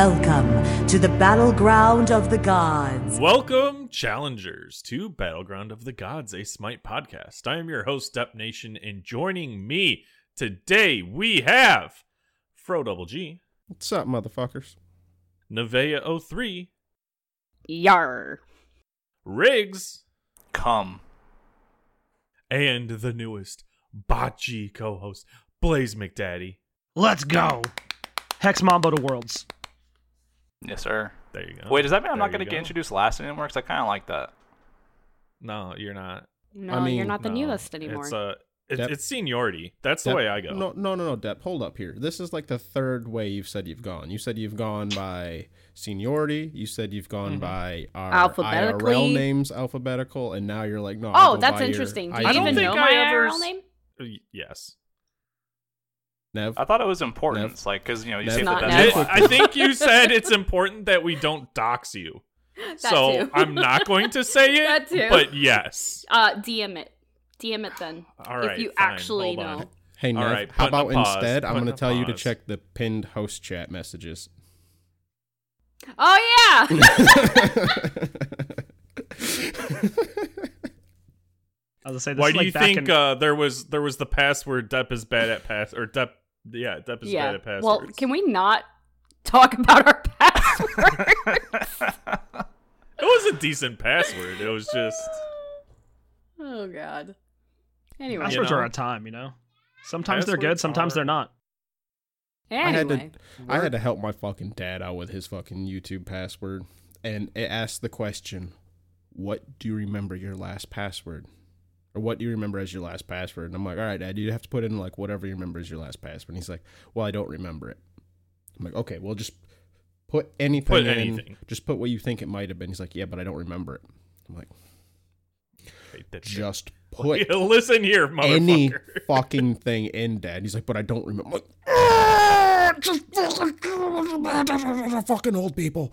Welcome to the battleground of the gods. Welcome, challengers, to Battleground of the Gods, a Smite podcast. I am your host, Dep Nation, and joining me today we have Fro Double G, What's up, motherfuckers? Nevea 03, Yar. Riggs, Come. and the newest Botg co host, Blaze McDaddy. Let's go. Hex Mambo to Worlds. Yes, sir. There you go. Wait, does that mean I'm There not going to get introduced last anymore? Because I kind of like that. No, you're not. No, I mean, you're not the No, newest anymore. It's, uh, it's, it's seniority. That's the way I go. No, no, no, no, Dep. Hold up here. This is like the third way you've said you've gone. You said you've gone by seniority. You said you've gone Mhm. by our Alphabetically. IRL names, alphabetical, and now you're like, no. I oh, go that's by your interesting. Do you I don't even think know I my ever IRL name? Yes. Nev. I thought it was important. Nev- like, because, you know, you Nev- say the Not best. I, think you said it's important that we don't dox you. That so too. I'm not going to say it, That too. but yes. Uh, DM it. DM it then. All right. if you fine, actually hold on. know. Hey, Nev. All right, how about pause, instead? I'm going to tell you to check the pinned host chat messages. Oh yeah. I was gonna say this Why is do like you back think in- uh, there was there was the password Dep is bad at pass or Dep yeah Dep is yeah. bad at passwords? Well, can we not talk about our password? It was a decent password. It was just oh god. Anyway. passwords you know? are a time, you know. Sometimes they're good, sometimes are- they're not. I had to, I had to help my fucking dad out with his fucking YouTube password, and it asked the question, "What do you remember your last password?" Or what do you remember as your last password? And I'm like, all right, Dad, you have to put in like whatever you remember as your last password. And he's like, well, I don't remember it. I'm like, okay, well, just put anything Put in. anything. Just put what you think it might have been. He's like, yeah, but I don't remember it. I'm like, just put listen here, motherfucker. any fucking thing in, Dad. He's like, but I don't remember. I'm like, "Ah, just fucking old people.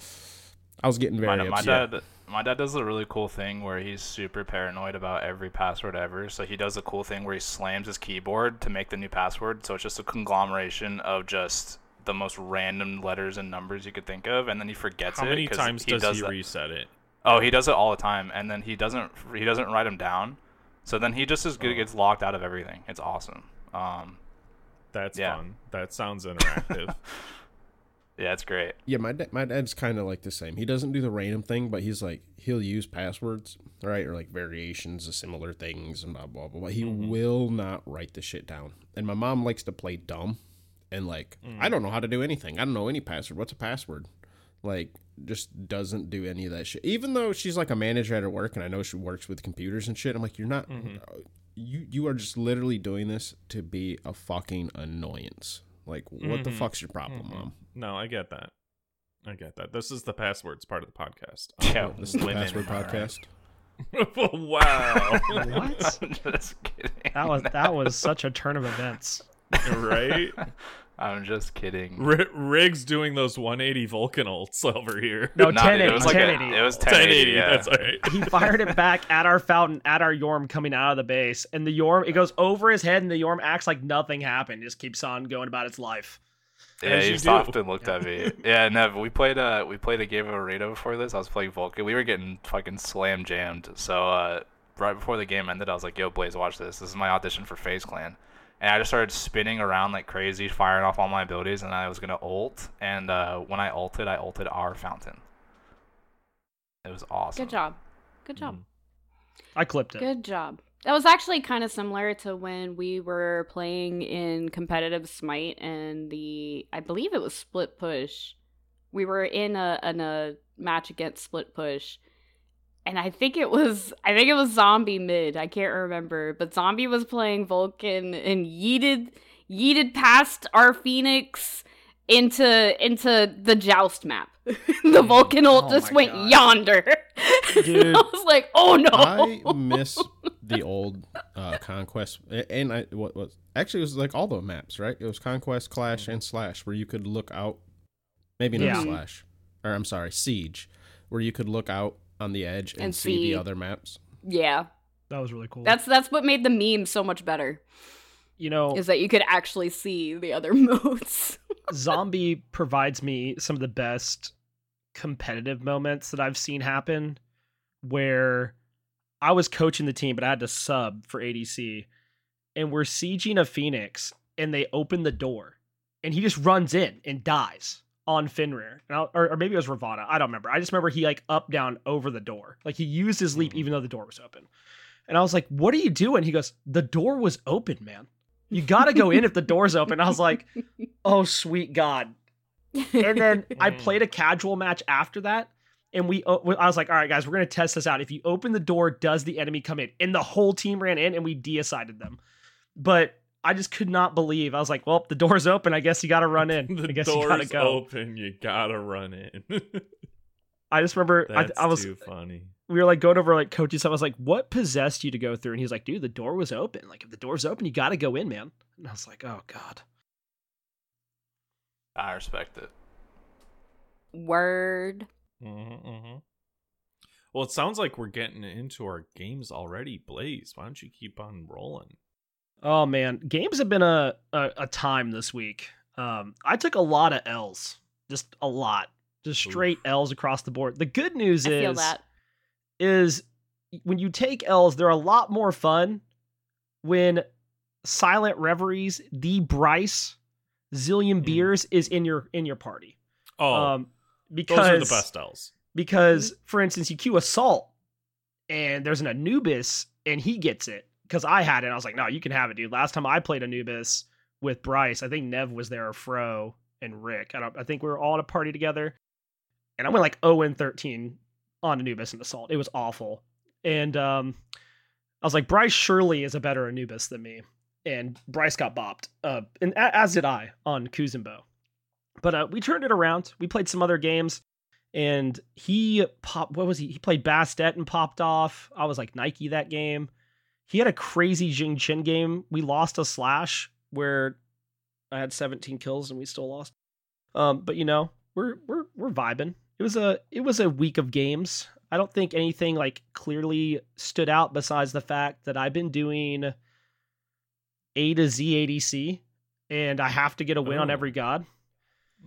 I was getting very my, my upset. dad my dad does a really cool thing where he's super paranoid about every password ever so he does a cool thing where he slams his keyboard to make the new password so it's just a conglomeration of just the most random letters and numbers you could think of and then he forgets How it many 'cause times he does, does he that- reset it? oh he does it all the time and then he doesn't he doesn't write them down so then he just as good Oh. gets locked out of everything it's awesome um That's Yeah. fun. That sounds interactive. yeah it's great Yeah, my dad, my dad's kind of like the same. He doesn't do the random thing, but he's like he'll use passwords, right, or like variations of similar things and blah blah blah. But he Mhm. will not write the shit down. And my mom likes to play dumb, and like I don't know how to do anything. I don't know any password. What's a password? Like just doesn't do any of that shit. Even though she's like a manager at her work, and I know she works with computers and shit. I'm like, you're not. Mhm. You you are just literally doing this to be a fucking annoyance. Like, what the Mhm. fuck's your problem, Mhm. mom? No, I get that. I get that. This is the passwords part of the podcast. yeah Oh, This is the password podcast. wow. What? I'm just kidding That was that was such a turn of events. right? I'm just kidding. R- Riggs doing those 180 Vulcan ults over here. No, Nah, 1080, it was like a, 1080. it was 1080. 1080. yeah. That's all right. he fired it back at our fountain, at our Yorm coming out of the base, and the Yorm it goes over his head, and the Yorm acts like nothing happened, just keeps on going about its life. Yeah, As he stopped do. and looked at me. Yeah, Nev, we played uh we played a game of Arena before this. I was playing Vulcan. We were getting fucking slam jammed. So uh right before the game ended, I was like, "Yo, Blaze, watch this. This is my audition for FaZe Clan." And I just started spinning around like crazy, firing off all my abilities, and I was gonna ult. And uh, when I ulted, I ulted our fountain. It was awesome. Good job. Good job. Mm. I clipped it. Good job. That was actually kind of similar to when we were playing in competitive Smite and the I believe it was Split Push. We were in a in a match against Split Push. And I think it was I think it was Zombie mid. I can't remember, but Zombie was playing Vulcan and yeeted yeeted past our Phoenix into into the joust map. the Vulcan ult Oh just went God. yonder. Dude. I was like, "Oh no." I miss the old uh, conquest, and I what was actually it was like all the maps, right? It was conquest, clash, and slash, where you could look out. Maybe not Yeah. slash, or I'm sorry, siege, where you could look out on the edge and, And see, see. the other maps. yeah. That was really cool. That's that's what made the meme so much better. you know, Is that you could actually see the other modes. Zombie provides me some of the best competitive moments that I've seen happen where I was coaching the team, but I had to sub for ADC, and we're sieging a Phoenix, and they open the door, and he just runs in and dies on Fenrir, or, or maybe it was Ravana. I don't remember. I just remember he like up down over the door, like he used his leap Mhm. even though the door was open, and I was like, "What are you doing?" He goes, "The door was open, man. You got to go in if the door's open." I was like, "Oh sweet God!" And then I Mm. played a casual match after that. And we, I was like, all right, guys, we're going to test this out. If you open the door, does the enemy come in? And the whole team ran in and we decided them. But I just could not believe. I was like, well, the door's open. I guess you got to run in. the I guess you got to door's go. open. You gotta run in. I just remember I, That's I was, too funny. we were like going over like coaching stuff. I was like, what possessed you to go through? And he's like, dude, the door was open. Like, if the door's open, you got to go in, man. And I was like, oh God. I respect it. Word. Mm-hmm, mm-hmm. Well, it sounds like we're getting into our games already, Blaze. Why don't you keep on rolling? Oh man, games have been a, a, a time this week. Um, I took a lot of L's, just a lot, just Oof. straight L's across the board. The good news I is feel that. is when you take L's, they're a lot more fun when Silent Reveries, the Bryce, Zillion Mm. Beers is in your in your party. Oh, um, because those are the best L's. because for instance you queue assault and there's an anubis and he gets it because i had it i was like no you can have it dude. Last time i played anubis with bryce i think nev was there fro and rick. I don't i think we were all in a party together. And i went like 0 and 13 on anubis and assault. It was awful. And um i was like bryce surely is a better anubis than me. And bryce got bopped uh and as did i on Kuzenbo. But uh, we turned it around. We played some other games and he popped what was he? He played bastet and popped off. I was like nike that game he had a crazy jing chin game. We lost a slash where i had 17 kills and we still lost. Um but you know we're we're we're vibing. It was a it was a week of games. I don't think anything like clearly stood out besides the fact that i've been doing a to z adc and i have to get a win on Oh. every god.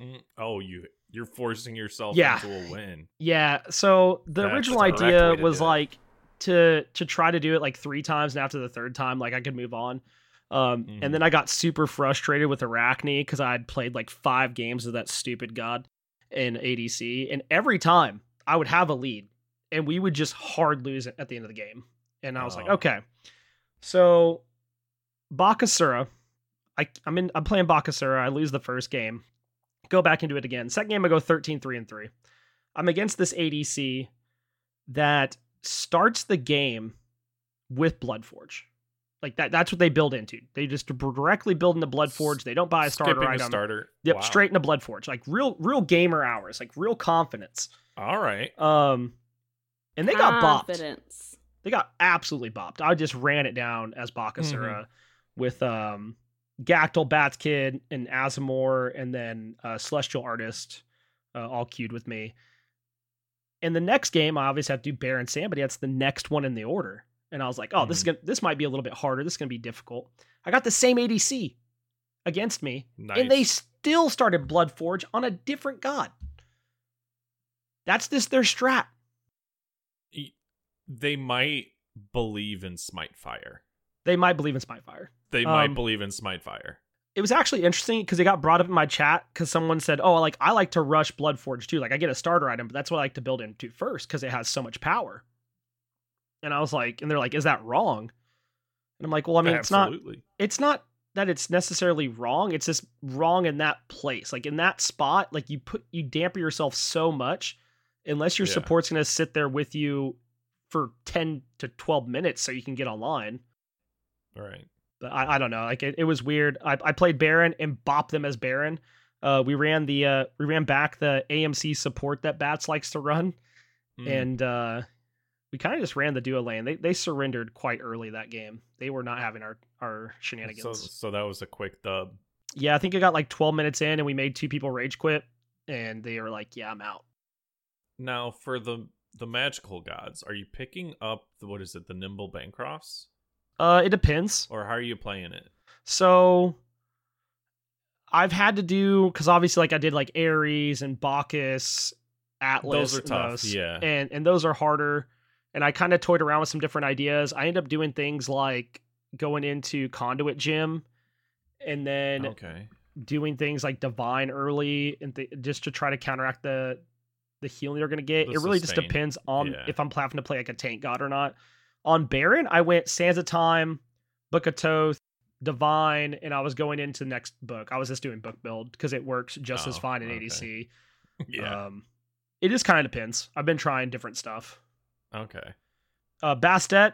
Mm, Oh, you you're forcing yourself Yeah. into a win. Yeah, so the That's original idea was like to to try to do it like three times and after the third time like I could move on. Um Mhm. and then I got super frustrated with Arachne cuz I had played like 5 games of that stupid god in ADC and every time I would have a lead and we would just hard lose it at the end of the game. And I was like, Oh. okay. So Bakasura I I'm in I'm playing Bakasura. I lose the first game. Go back into it again. Second game I go 13-3 and 3. I'm against this ADC that starts the game with Bloodforge. Like that that's what they build into. They just directly build into Bloodforge. They don't buy a starter Skipping item. a starter. Yep, Wow. straight into Bloodforge. Like real real gamer hours, like real confidence. All right. Um and they got bopped. Confidence. They got absolutely bopped. I just ran it down as Bakasura with um Gactyl, Bats Kid, and Azamor, and then uh, Celestial Artist, uh, all queued with me. In the next game, I obviously have to do Baron but That's the next one in the order, and I was like, "Oh, this is gonna, this might be a little bit harder. This is gonna be difficult." I got the same ADC against me, Nice. and they still started Blood Forge on a different god. That's this their strat. They might believe in Smite Fire. They might believe in Spitefire. They might Um, believe in Smite Fire. It was actually interesting because it got brought up in my chat because someone said, "Oh, like I like to rush Bloodforge too. Like I get a starter item, but that's what I like to build into first because it has so much power." And I was like, and they're like, "Is that wrong?" And I'm like, "Well, I mean, it's not. It's not that it's necessarily wrong. It's just wrong in that place, like in that spot. Like you put you damper yourself so much unless your Yeah. support's gonna sit there with you for ten to twelve minutes so you can get online." All right. But I, I don't know. Like it, it was weird. I, I played Baron and bopped them as Baron. Uh, we ran the uh, we ran back the AMC support that Bats likes to run, Mm. and uh, we kind of just ran the duo lane. They they surrendered quite early that game. They were not having our our so, shenanigans. so that was a quick dub. yeah, I think it got like 12 minutes in, and we made two people rage quit, and they were like, "Yeah, I'm out." Now for the the magical gods, are you picking up the what is it, the Nimble Bancroft's? Uh, it depends. Or how are you playing it? So I've had to do because obviously like I did like Ares and Bacchus, Atlas. Those are tough, those, yeah. and and those are harder. And I kind of toyed around with some different ideas. I end up doing things like going into Conduit Gem, and then Okay. doing things like Divine early, and th- just to try to counteract the the healing they're gonna get. The it really just depends on Yeah. if I'm having to play like a tank god or not. On Baron, I went Sands of Time, Book of Thoth, Divine, and I was going into the next book. I was just doing book build because it works just as Oh, fine in okay. ADC. Yeah. Um, it just kind of depends. I've been trying different stuff. okay. Uh, Bastet,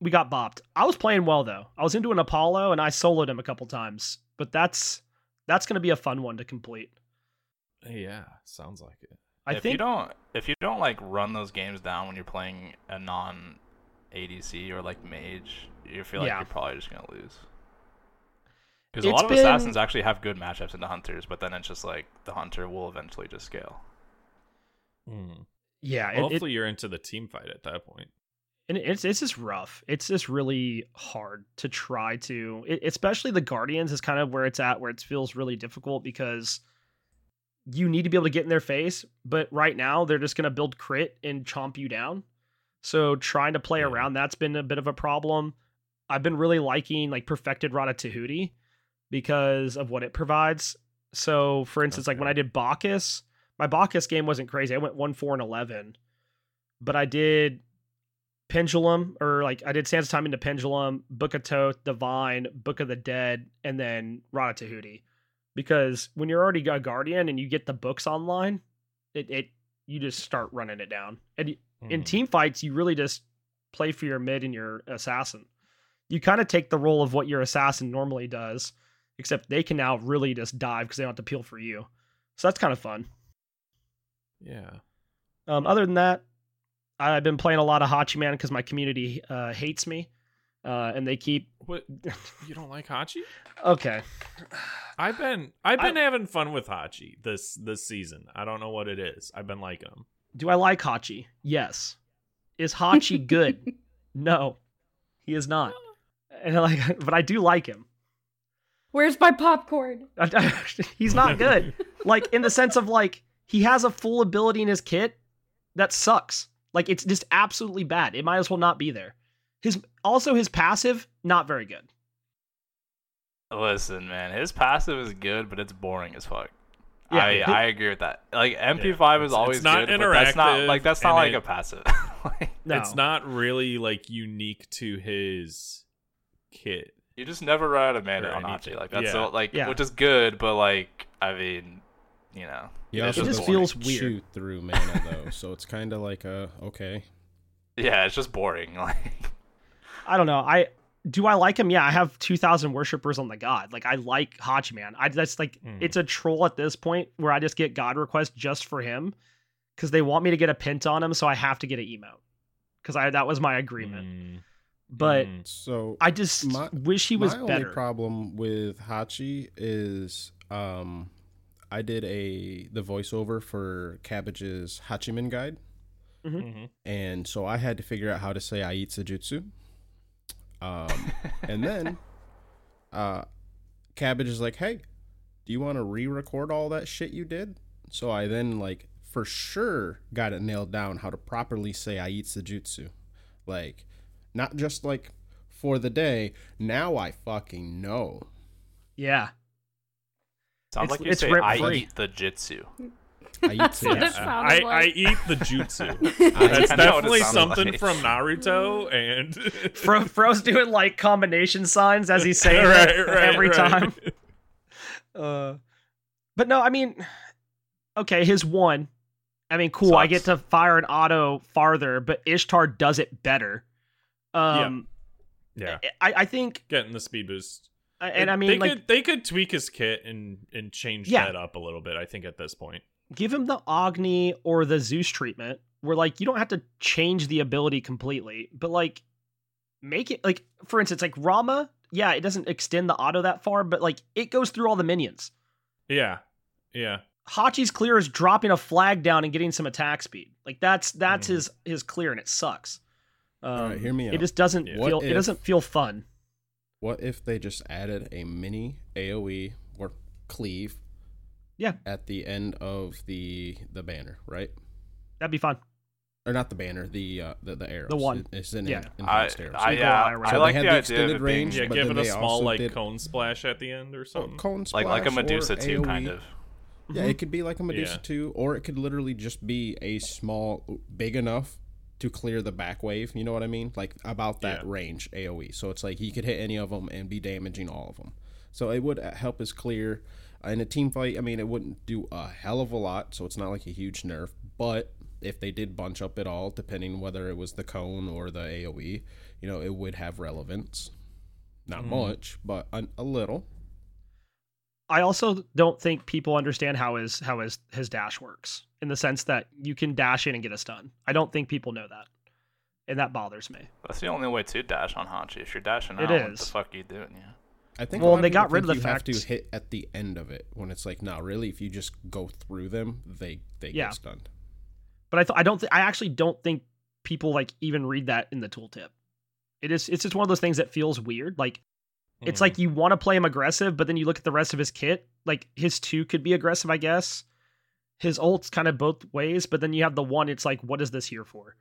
we got bopped. I was playing well though. I was into an Apollo and I soloed him a couple times, but that's that's gonna be a fun one to complete. Yeah. Sounds like it. I if you don't if you don't like run those games down when you're playing a non ADC or like mage, you feel like Yeah. you're probably just gonna lose. Because a lot of been- assassins actually have good matchups into hunters, but then it's just like the hunter will eventually just scale. Hmm. yeah, Well, it, it, hopefully you're into the team fight at that point. and it's it's just rough. It's just really hard to try to, it, especially the Guardians is kind of where it's at, where it feels really difficult because you need to be able to get in their face, but right now they're just gonna build crit and chomp you down. So trying to play Yeah. around that's been a bit of a problem. I've been really liking like perfected Rod of Tahuti because of what it provides. So for instance, like when I did Bacchus, my Bacchus game wasn't crazy. I went one four and eleven, but I did Pendulum or like I did Sands of Time into Pendulum, Book of Thoth, Divine, Book of the Dead, and then Rod of Tahuti. Because when you're already a Guardian and you get the books online, it, it you just start running it down. And y- in team fights, you really just play for your mid and your assassin. You kind of take the role of what your assassin normally does, except they can now really just dive because they don't have to peel for you. So that's kind of fun. Yeah. Um, other than that, I've been playing a lot of Hachiman because my community uh, hates me, uh, and they keep. What? You don't like Hachi? Okay, I've been I've I- been having fun with Hachi this this season. I don't know what it is. I've been liking him. Do I like Hachi? Yes. Is Hachi good? no, he is not. And like, but I do like him. Where's my popcorn? He's not good. like in the sense of like he has a full ability in his kit that sucks. Like it's just absolutely bad. It might as well not be there. His also his passive not very good. Listen, man, his passive is good, but it's boring as fuck. Yeah, I, I agree with that. Like MP5 it's- is it's always not good, but that's not like that's not like it- a passive. like, No, It's not really like unique to his kit. you just never run out of mana on anything. Hachi. Like that's Yeah. so, like Yeah. which is good, but like I mean, you know, He it's also just feels weird. chew through mana though, so it's kind of like a okay. yeah, it's just boring. Like I don't know. I do I like him? Yeah, I have two thousand worshippers on the god. Like I like Hachiman. I that's like Hmm. it's a troll at this point where I just get god requests just for him because they want me to get a pint on him, so I have to get an emote because I that was my agreement. Mm, But mm. So I just My- wish he was my better. only problem with Hachi is um I did a the voiceover for Cabbage's Hachiman guide, Mhm. and so I had to figure out how to say I eat Jutsu. Um, and then uh, Cabbage is like, "Hey, do you want to re-record all that shit you did?" So I then like for sure got it nailed down how to properly say Aitsa Jutsu, like not just like for the day. Now I fucking know. yeah, sounds It's- like you it's say rent I free. eat the jitsu. Aitsa That's what it I, like. I eat the jutsu. That's know what it definitely sounds something like. from Naruto and Fro Fro's doing like combination signs as he's saying Right, it right, every right. time. Uh, but no, I mean, okay, his one. I mean, cool. I get to fire an auto farther, but Ishtar does it better. Um, Yeah, I, I think, getting the speed boost. and I mean, they like, could they could tweak his kit and and change Yeah. that up a little bit. I think at this point. Give him the Agni or the Zeus treatment, where like you don't have to change the ability completely, but like make it like, for instance, like Rama. Yeah, it doesn't extend the auto that far, but like it goes through all the minions. Yeah, yeah. Hachi's clear is dropping a flag down and getting some attack speed. Like that's that's Mhm. his his clear, and it sucks. Um, All right, hear me It just doesn't Yeah. feel. What it doesn't feel fun. What if they just added a mini AOE or cleave. Yeah. At the end of the the banner, right? That'd be fun. Or not the banner, the uh, the the arrows. one. It- It's an Yeah. I, arrows. I, yeah, around. I like the the idea extended of being range, Yeah, but give it a small like did- cone splash at the end or Oh, something. cone like like a splash or Medusa too, kind AoE. of. Yeah, it could be like a Medusa Yeah. 2, or it could literally just be a small, big enough to clear the back wave. You know what I mean? Like about that Yeah. range AoE. So it's like he could hit any of them and be damaging all of them. So it would uh, help his clear. In a team fight, I mean, it wouldn't do a hell of a lot, so it's not like a huge nerf. But if they did bunch up at all, depending whether it was the cone or the AoE, you know, it would have relevance. Not hmm. much, but a, a little. I also don't think people understand how his how his his dash works in the sense that you can dash in and get a stun. I don't think people know that, and that bothers me. That's the only way to dash on Hachi. If you're dashing It out, what is. the fuck are you doing? Yeah. I think. Well, and they got rid of think the you have to hit at the end of it when it's like, no, really, if you just go through them, they they Yeah. get stunned. But I th- I don't th- I actually don't think people like even read that in the tooltip. It is it's just one of those things that feels weird. Like it's Mhm. like you want to play him aggressive, but then you look at the rest of his kit. Like his two could be aggressive, I guess. His ult's kind of both ways, but then you have the one. It's like, what is this here for?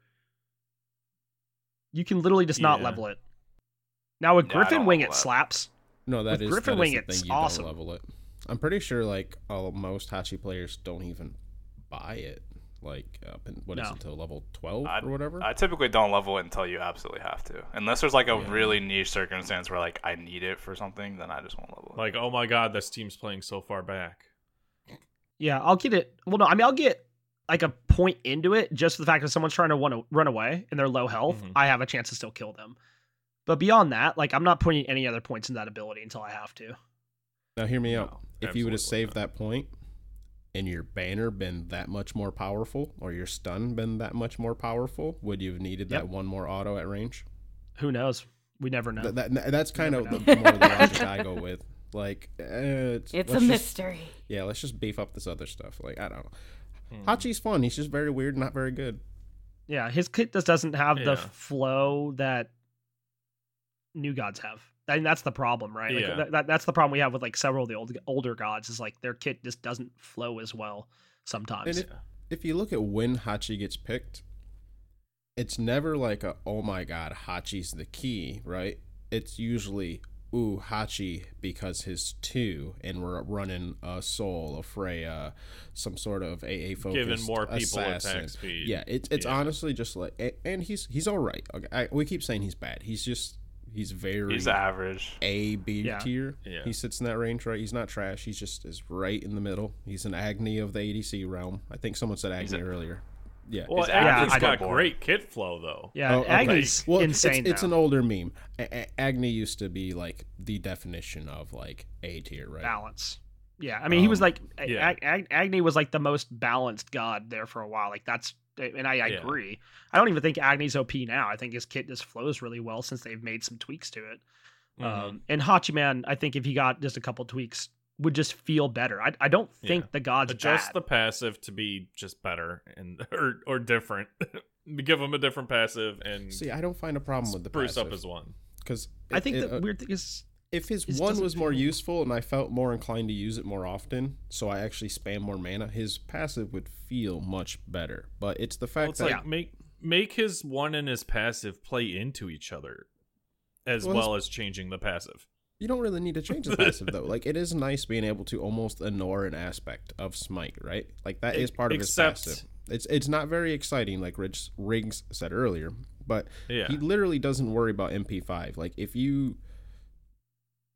You can literally just not Yeah. level it. Now with Yeah, I Griffin Wing, level it that. slaps. No, that With is Griffin that is Wing, the it's you awesome. Don't level it. I'm pretty sure like all, most Hachi players don't even buy it. Like up in what is No. it till level twelve I- or whatever. I typically don't level it until you absolutely have to. Unless there's like a Yeah. really niche circumstance where like I need it for something, then I just won't level it. like, oh my god, this team's playing so far back. Yeah, I'll get it. Well, no, I mean, I'll get like a point into it just for the fact that someone's trying to run, run away and they're low health. Mhm. I have a chance to still kill them. But beyond that, like, I'm not putting any other points in that ability until I have to. now hear me No, out. If you would have absolutely saved that point, and your banner been that much more powerful, or your stun been that much more powerful, would you have needed Yep. that one more auto at range? Who knows? We never know. Th- that, that's kind of never the, more the logic I go with. Like, eh, it's, It's a just- mystery. Yeah, let's just beef up this other stuff. Like, I don't know. Hmm. Hachi's fun. He's just very weird, not very good. yeah, his kit just doesn't have the flow that new gods have. I mean, that's the problem, right? Like, Yeah. that, that, that's the problem we have with like several of the old, older gods is like their kit just doesn't flow as well sometimes. And it- If you look at when Hachi gets picked, it's never like a oh my god, Hachi's the key, right? It's usually ooh Hachi because his two, and we're running a Soul, a Freya, some sort of AA focused Giving more people assassin. attack speed. Yeah, it's it's Yeah. honestly just like, and he's he's all right. Okay, I, we keep saying he's bad. He's just he's very He's average. a B Yeah. tier. Yeah. He sits in that range, right? He's not trash. He's just is right in the middle. He's an Agni of the ADC realm. I think someone said Agni a- earlier. Yeah. Well, He's Agni's average got great kit flow though. yeah, Oh, okay. Agni's well, insane. It's, it's an older meme. A- A- Agni used to be like the definition of like A tier, right? balance. Yeah, I mean, he was Um, like yeah. Ag- Ag- Agni was like the most balanced god there for a while. Like that's, and I, I Yeah. agree. I don't even think Agni's OP now. I think his kit just flows really well since they've made some tweaks to it. Mhm. Um, and Hachiman, I think if he got just a couple tweaks, would just feel better. I, I don't think Yeah. the god's Adjust bad. the passive to be just better and or or different. Give him a different passive and See, I don't find a problem with the spruce up as one. because I think the weird thing is, if his It one was more feel- useful and I felt more inclined to use it more often, so I actually spam more mana, his passive would feel much better. But it's the fact Well, it's that like make make his one and his passive play into each other, as Well, well as changing the passive. you don't really need to change the passive though. Like it is nice being able to almost ignore an aspect of Smite, right? Like that is part of Except- his passive. It's it's not very exciting, like Riggs, Riggs said earlier, but Yeah. he literally doesn't worry about MP5. Like if you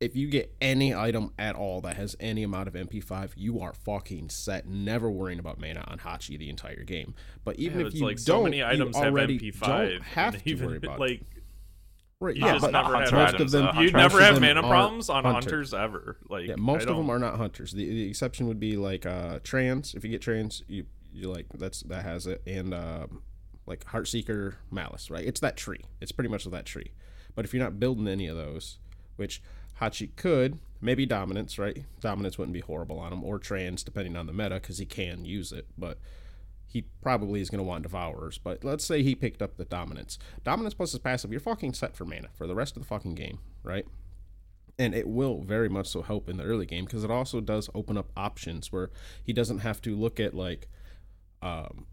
if you get any item at all that has any amount of MP5, you are fucking set. Never worrying about mana on Hachi the entire game. But even Yeah, if you like don't, so many you items have already MP5. don't have to even, worry about like it. Right? you Yeah, but never most items, of them, uh, you never have mana problems on hunters. hunters ever. Like Yeah, most of them are not hunters. The, the exception would be like uh trans. If you get trans, you you like that's that has it, and um like Heartseeker Malice, right? It's that tree. It's pretty much that tree. But if you're not building any of those, which Hachi could, maybe Dominance, right? Dominance wouldn't be horrible on him, or trans, depending on the meta, because he can use it. But he probably is going to want Devourers. But let's say he picked up the Dominance. Dominance plus his passive, you're fucking set for mana for the rest of the fucking game, right? and it will very much so help in the early game because it also does open up options where he doesn't have to look at like um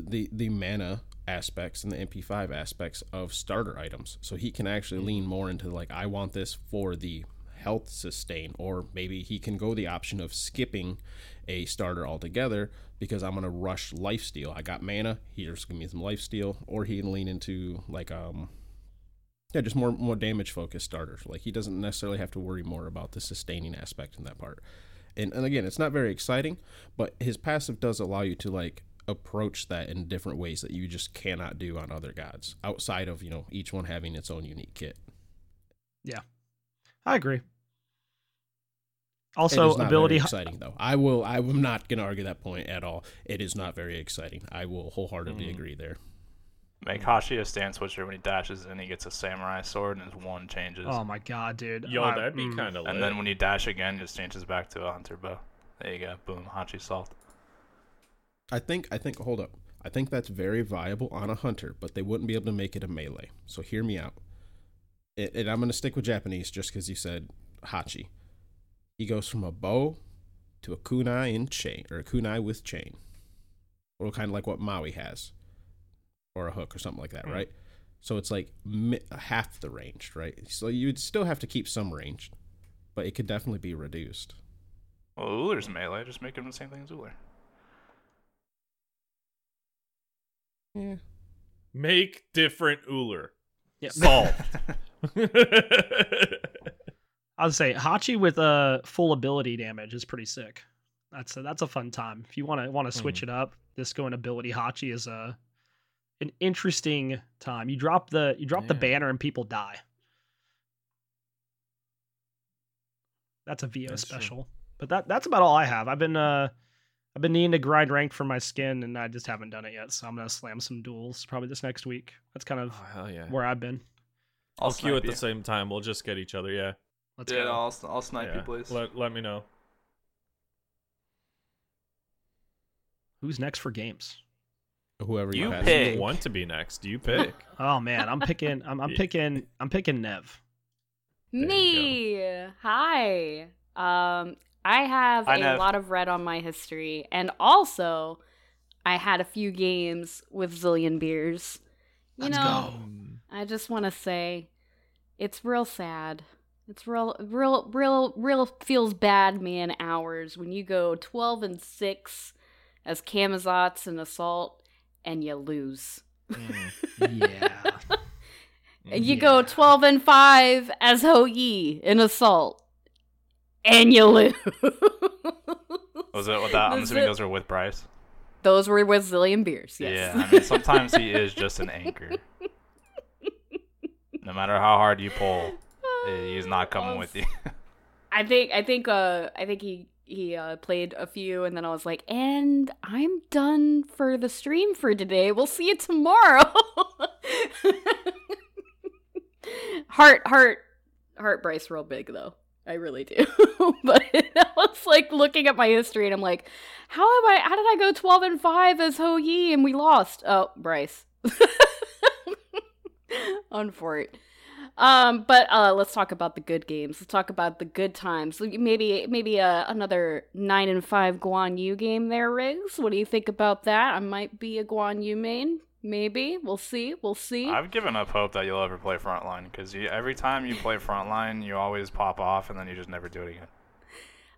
the the mana aspects and the MP5 aspects of starter items. So he can actually lean more into like I want this for the health sustain or maybe he can go the option of skipping a starter altogether because I'm going to rush lifesteal. I got mana, here's give me some lifesteal or he can lean into like um yeah, just more more damage focused starters. Like he doesn't necessarily have to worry more about the sustaining aspect in that part. And and again, it's not very exciting, but his passive does allow you to like approach that in different ways that you just cannot do on other gods outside of, you know, each one having its own unique kit. Yeah i agree. Also, is not ability. very exciting though. I will I'm not going to argue that point at all. It is not very exciting. I will wholeheartedly Mm. agree there. Make Hachi a stand switcher when he dashes and he gets a samurai sword and his one changes. Oh my god, dude. Yo, I- that'd be mm. kind of and then when you dash again, it just changes back to a hunter bow. There you go. Boom. Hachi solved. I think I think hold up. I think that's very viable on a hunter, but they wouldn't be able to make it a melee. So hear me out. It, and I'm going to stick with Japanese just because you said Hachi. He goes from a bow to a kunai in chain, or a kunai with chain, or kind of like what Maui has, or a hook or something like that, Hmm. right? So it's like mi- half the range, right? So you'd still have to keep some range, but it could definitely be reduced. Well, Ullr's melee. Just make him the same thing as Ullr. Yeah. make different Ullr. Yeah. Solved. I would say Hachi with uh, full ability damage is pretty sick. That's a, that's a fun time. If you want to want to switch Hmm. it up, this going ability Hachi is a an interesting time. You drop the you drop the banner and people die. That's a VO That's true. special. But that that's about all I have. I've been uh I've been needing to grind ranked for my skin and I just haven't done it yet. So I'm gonna slam some duels probably this next week. That's kind of oh hell yeah! where I've been. I'll snipe queue at you. the same time. We'll just get each other. Yeah. Let's yeah, go. I'll, I'll snipe yeah. you, please. Let let me know. Who's next for games? Whoever You has pick. Want to be next? Do you pick. Oh man, I'm picking. I'm, I'm picking. I'm picking Nev. There Me. Hi. Um, I have Hi, a lot of red on my history, and also I had a few games with Zillion Beers. You Let's know, go. I just want to say, it's real sad. It's real, real, real, real feels bad, man. Hours when you go twelve and six as Camazotz and Assault, and you lose. Mm. Yeah. And You go 12 and 5 as Hou Yi in Assault. And you lose. Was it with that? I'm assuming those were with Bryce. Those were with Zillion Beers, yes. Yeah, I mean, sometimes he is just an anchor. No matter how hard you pull, he's not coming with you. I think I think uh I think he he uh, played a few and then I was like, "And I'm done for the stream for today. We'll see you tomorrow." heart heart heart Bryce real big though. I really do. but I was like looking at my history and I'm like, how am I how did I go 12 and 5 as Hou Yi and we lost? Oh, Bryce. On for it. Um, but uh, let's talk about the good games. Let's talk about the good times. Maybe maybe uh, another nine and five Guan Yu game there, Riggs. What do you think about that? I might be a Guan Yu main. Maybe we'll see. We'll see. I've given up hope that you'll ever play Frontline because every time you play Frontline, you always pop off and then you just never do it again.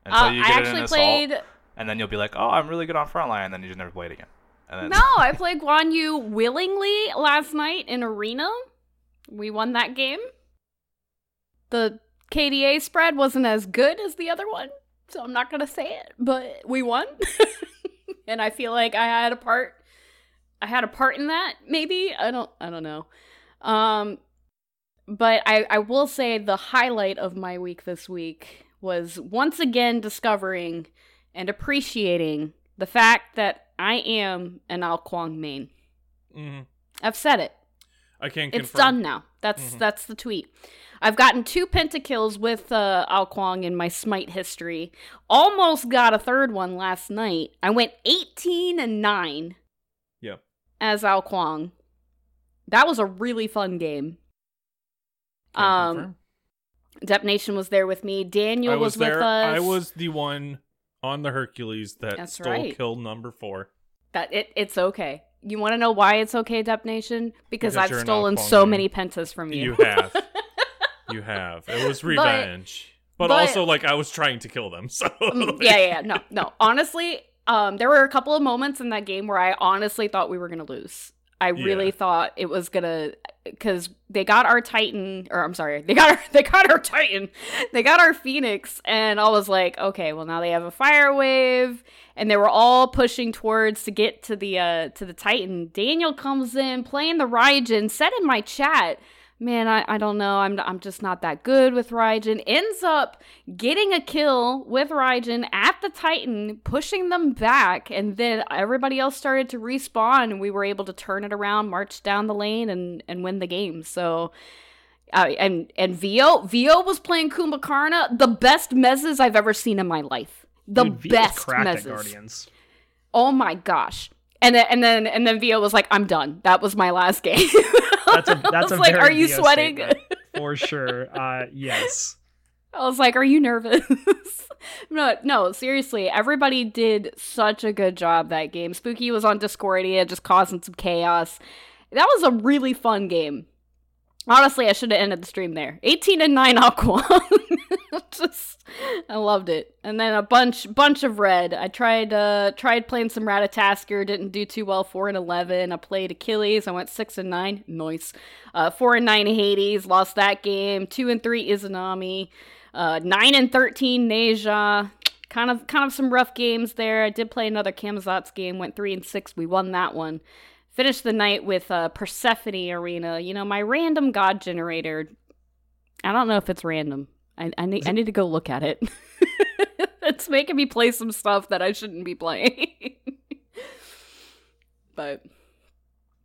Until Uh, you I get in actually played. and then you'll be like, "Oh, I'm really good on Frontline," and then you just never play it again. And then, No, I played Guan Yu willingly last night in Arena. We won that game. The KDA spread wasn't as good as the other one, so I'm not gonna say it, but we won. and I feel like I had a part I had a part in that, maybe. I don't I don't know. Um but I, I will say the highlight of my week this week was once again discovering and appreciating the fact that I am an Ao Kuang main. Mhm. I've said it. I can't It's done now. That's Mhm. that's the tweet. I've gotten two pentakills with uh, Ao Kuang in my smite history. Almost got a third one last night. I went 18 and 9 Yeah. As Ao Kuang. That was a really fun game. Can't Um, confirm. Dep Nation was there with me. Daniel I was, was, with there. us. I was the one on the Hercules that That's stole right. kill number four. That it, it's okay. You want to know why it's okay, Dep Nation? Because, Because I've stolen so man. many pentas from you. You have. you have. It was revenge. But, but- also, like, I was trying to kill them. So, Mm, yeah, yeah, yeah. No, no. Honestly, um, there were a couple of moments in that game where I honestly thought we were gonna lose. I really Yeah. thought it was gonna because they got our Titan, or I'm sorry, they got our they got our Titan, they got our Phoenix, and I was like, okay, well now they have a fire wave, and they were all pushing towards to get to the uh to the Titan. Daniel comes in playing the Raijin, said in my chat. Man, I, I don't know. I'm I'm just not that good with Raijin. Ends up getting a kill with Raijin at the Titan, pushing them back, and then everybody else started to respawn, and we were able to turn it around, march down the lane, and and win the game. So, uh, and and Vio Vio was playing Kumbhakarna, the best mezzes I've ever seen in my life. The Dude, best mezzes. Guardians. Oh my gosh. And then and then and then Vio was like, "I'm done. That was my last game." That's a I that's a was like, very "Are you sweating?" for sure. Uh, yes. I was like, "Are you nervous?" no, no, seriously. Everybody did such a good job that game. Spooky was on Discordia, just causing some chaos. That was a really fun game. Honestly, I should have ended the stream there. 18 and 9 Aqua. just I loved it. And then a bunch bunch of red. I tried uh tried playing some Ratatoskr, didn't do too well, 4 and 11. I played Achilles, I went 6 and 9. Nice. Uh 4 and 9 Hades, lost that game. 2 and 3 Izanami. Uh 9 and 13 Ne Zha. Kind of kind of some rough games there. I did play another Camazotz game, went 3 and 6. We won that one finished the night with uh, Persephone Arena. You know, my random god generator. I don't know if it's random. I, I need I need to go look at it. it's making me play some stuff that I shouldn't be playing. but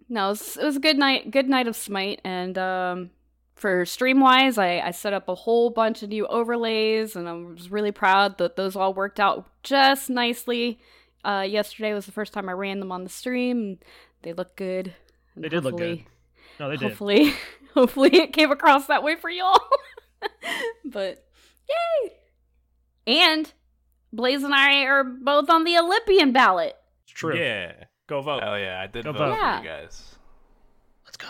no, it was, it was a good night. Good night of Smite, and um, for stream wise, I, I set up a whole bunch of new overlays, and I was really proud that those all worked out just nicely. Uh, yesterday was the first time I ran them on the stream. And they look good. They did look good. No, they did. hopefully, hopefully it came across that way for y'all. but yay! And Blaze and I are both on the Olympian ballot. It's true. Yeah. Go vote. Hell yeah, I did Go vote vote. for Yeah. you guys. Let's go.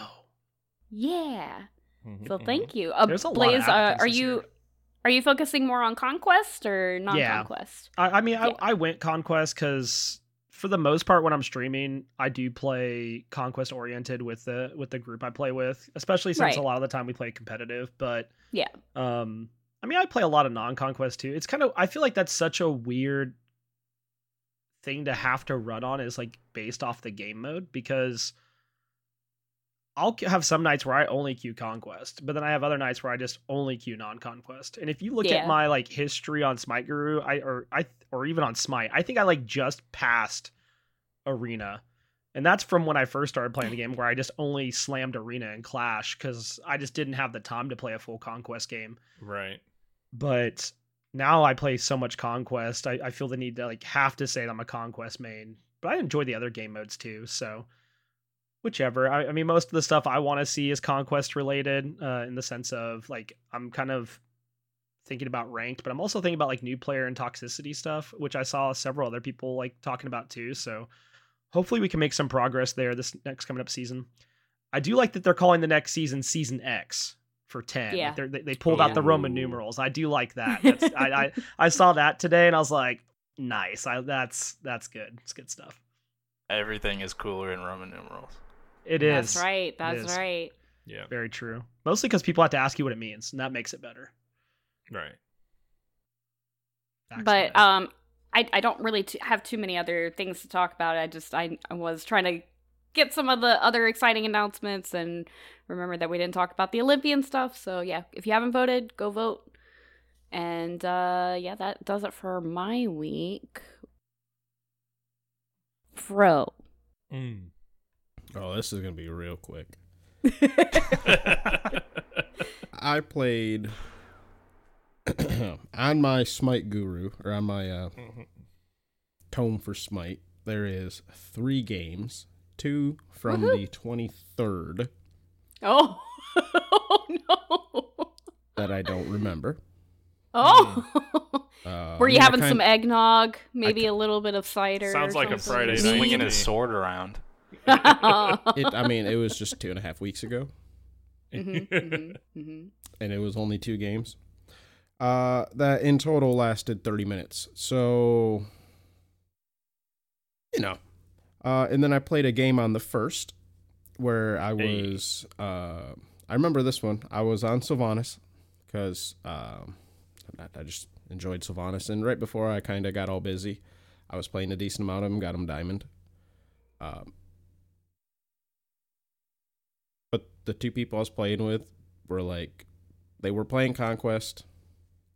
Yeah. Mhm, So thank you. Uh, There's a lot of Blaze, uh, are you year. are you focusing more on conquest or non-conquest? I, I mean, Yeah. I, I went conquest because for the most part, when I'm streaming, I do play conquest oriented with the with the group I play with, especially since Right. a lot of the time we play competitive. But Yeah. um, I mean, I play a lot of non-conquest too. It's kind of I feel like that's such a weird thing to have to run on is like based off the game mode because I'll have some nights where I only queue conquest, but then I have other nights where I just only queue non-conquest. And if you look Yeah. at my like history on Smite Guru, I or I or even on Smite, I think I like just passed Arena. And that's from when I first started playing the game where I just only slammed Arena and Clash cuz I just didn't have the time to play a full conquest game Right. but now I play so much conquest. I, I feel the need to like have to say that I'm a conquest main, but I enjoy the other game modes too. So whichever. I, I mean, most of the stuff I want to see is conquest related, uh, in the sense of like I'm kind of thinking about ranked, but I'm also thinking about like new player and toxicity stuff, which I saw several other people like talking about too. So hopefully we can make some progress there this next coming up season. I do like that they're calling the next season Season X for ten. Yeah. Like they're- they they pulled out the Roman numerals. I do like that. That's, I, I I saw that today and I was like, nice. I that's that's good. It's good stuff. Everything is cooler in Roman numerals. It is That's right. That's is. right. Yeah. very true. Mostly because people have to ask you what it means, and that makes it better. Right. Facts but that. um I, I don't really t- have too many other things to talk about. I just I, I was trying to get some of the other exciting announcements and remember that we didn't talk about the Olympian stuff. So yeah, if you haven't voted, go vote. And uh yeah, that does it for my week. Fro. Mm. Oh, this is gonna be real quick. I played on my Smite Guru or on my uh, Mhm. tome for Smite. There is three games, two from Woohoo. the twenty third oh. oh no. that I don't remember. Oh, Uh, were I you mean, having kind- some eggnog? Maybe a little bit of cider. Sounds or like a? Friday He's night. swinging to his me. sword around. It, I mean, it was just two and a half weeks ago, Mhm, mhm, mhm. and it was only two games. Uh, that in total lasted thirty minutes. So, you know, uh, and then I played a game on the first where I Hey. was. Uh, I remember this one. I was on Sylvanas because um, I, I just enjoyed Sylvanas, and right before I kind of got all busy, I was playing a decent amount of them. Got them diamond. Um, but the two people I was playing with were like, they were playing Conquest,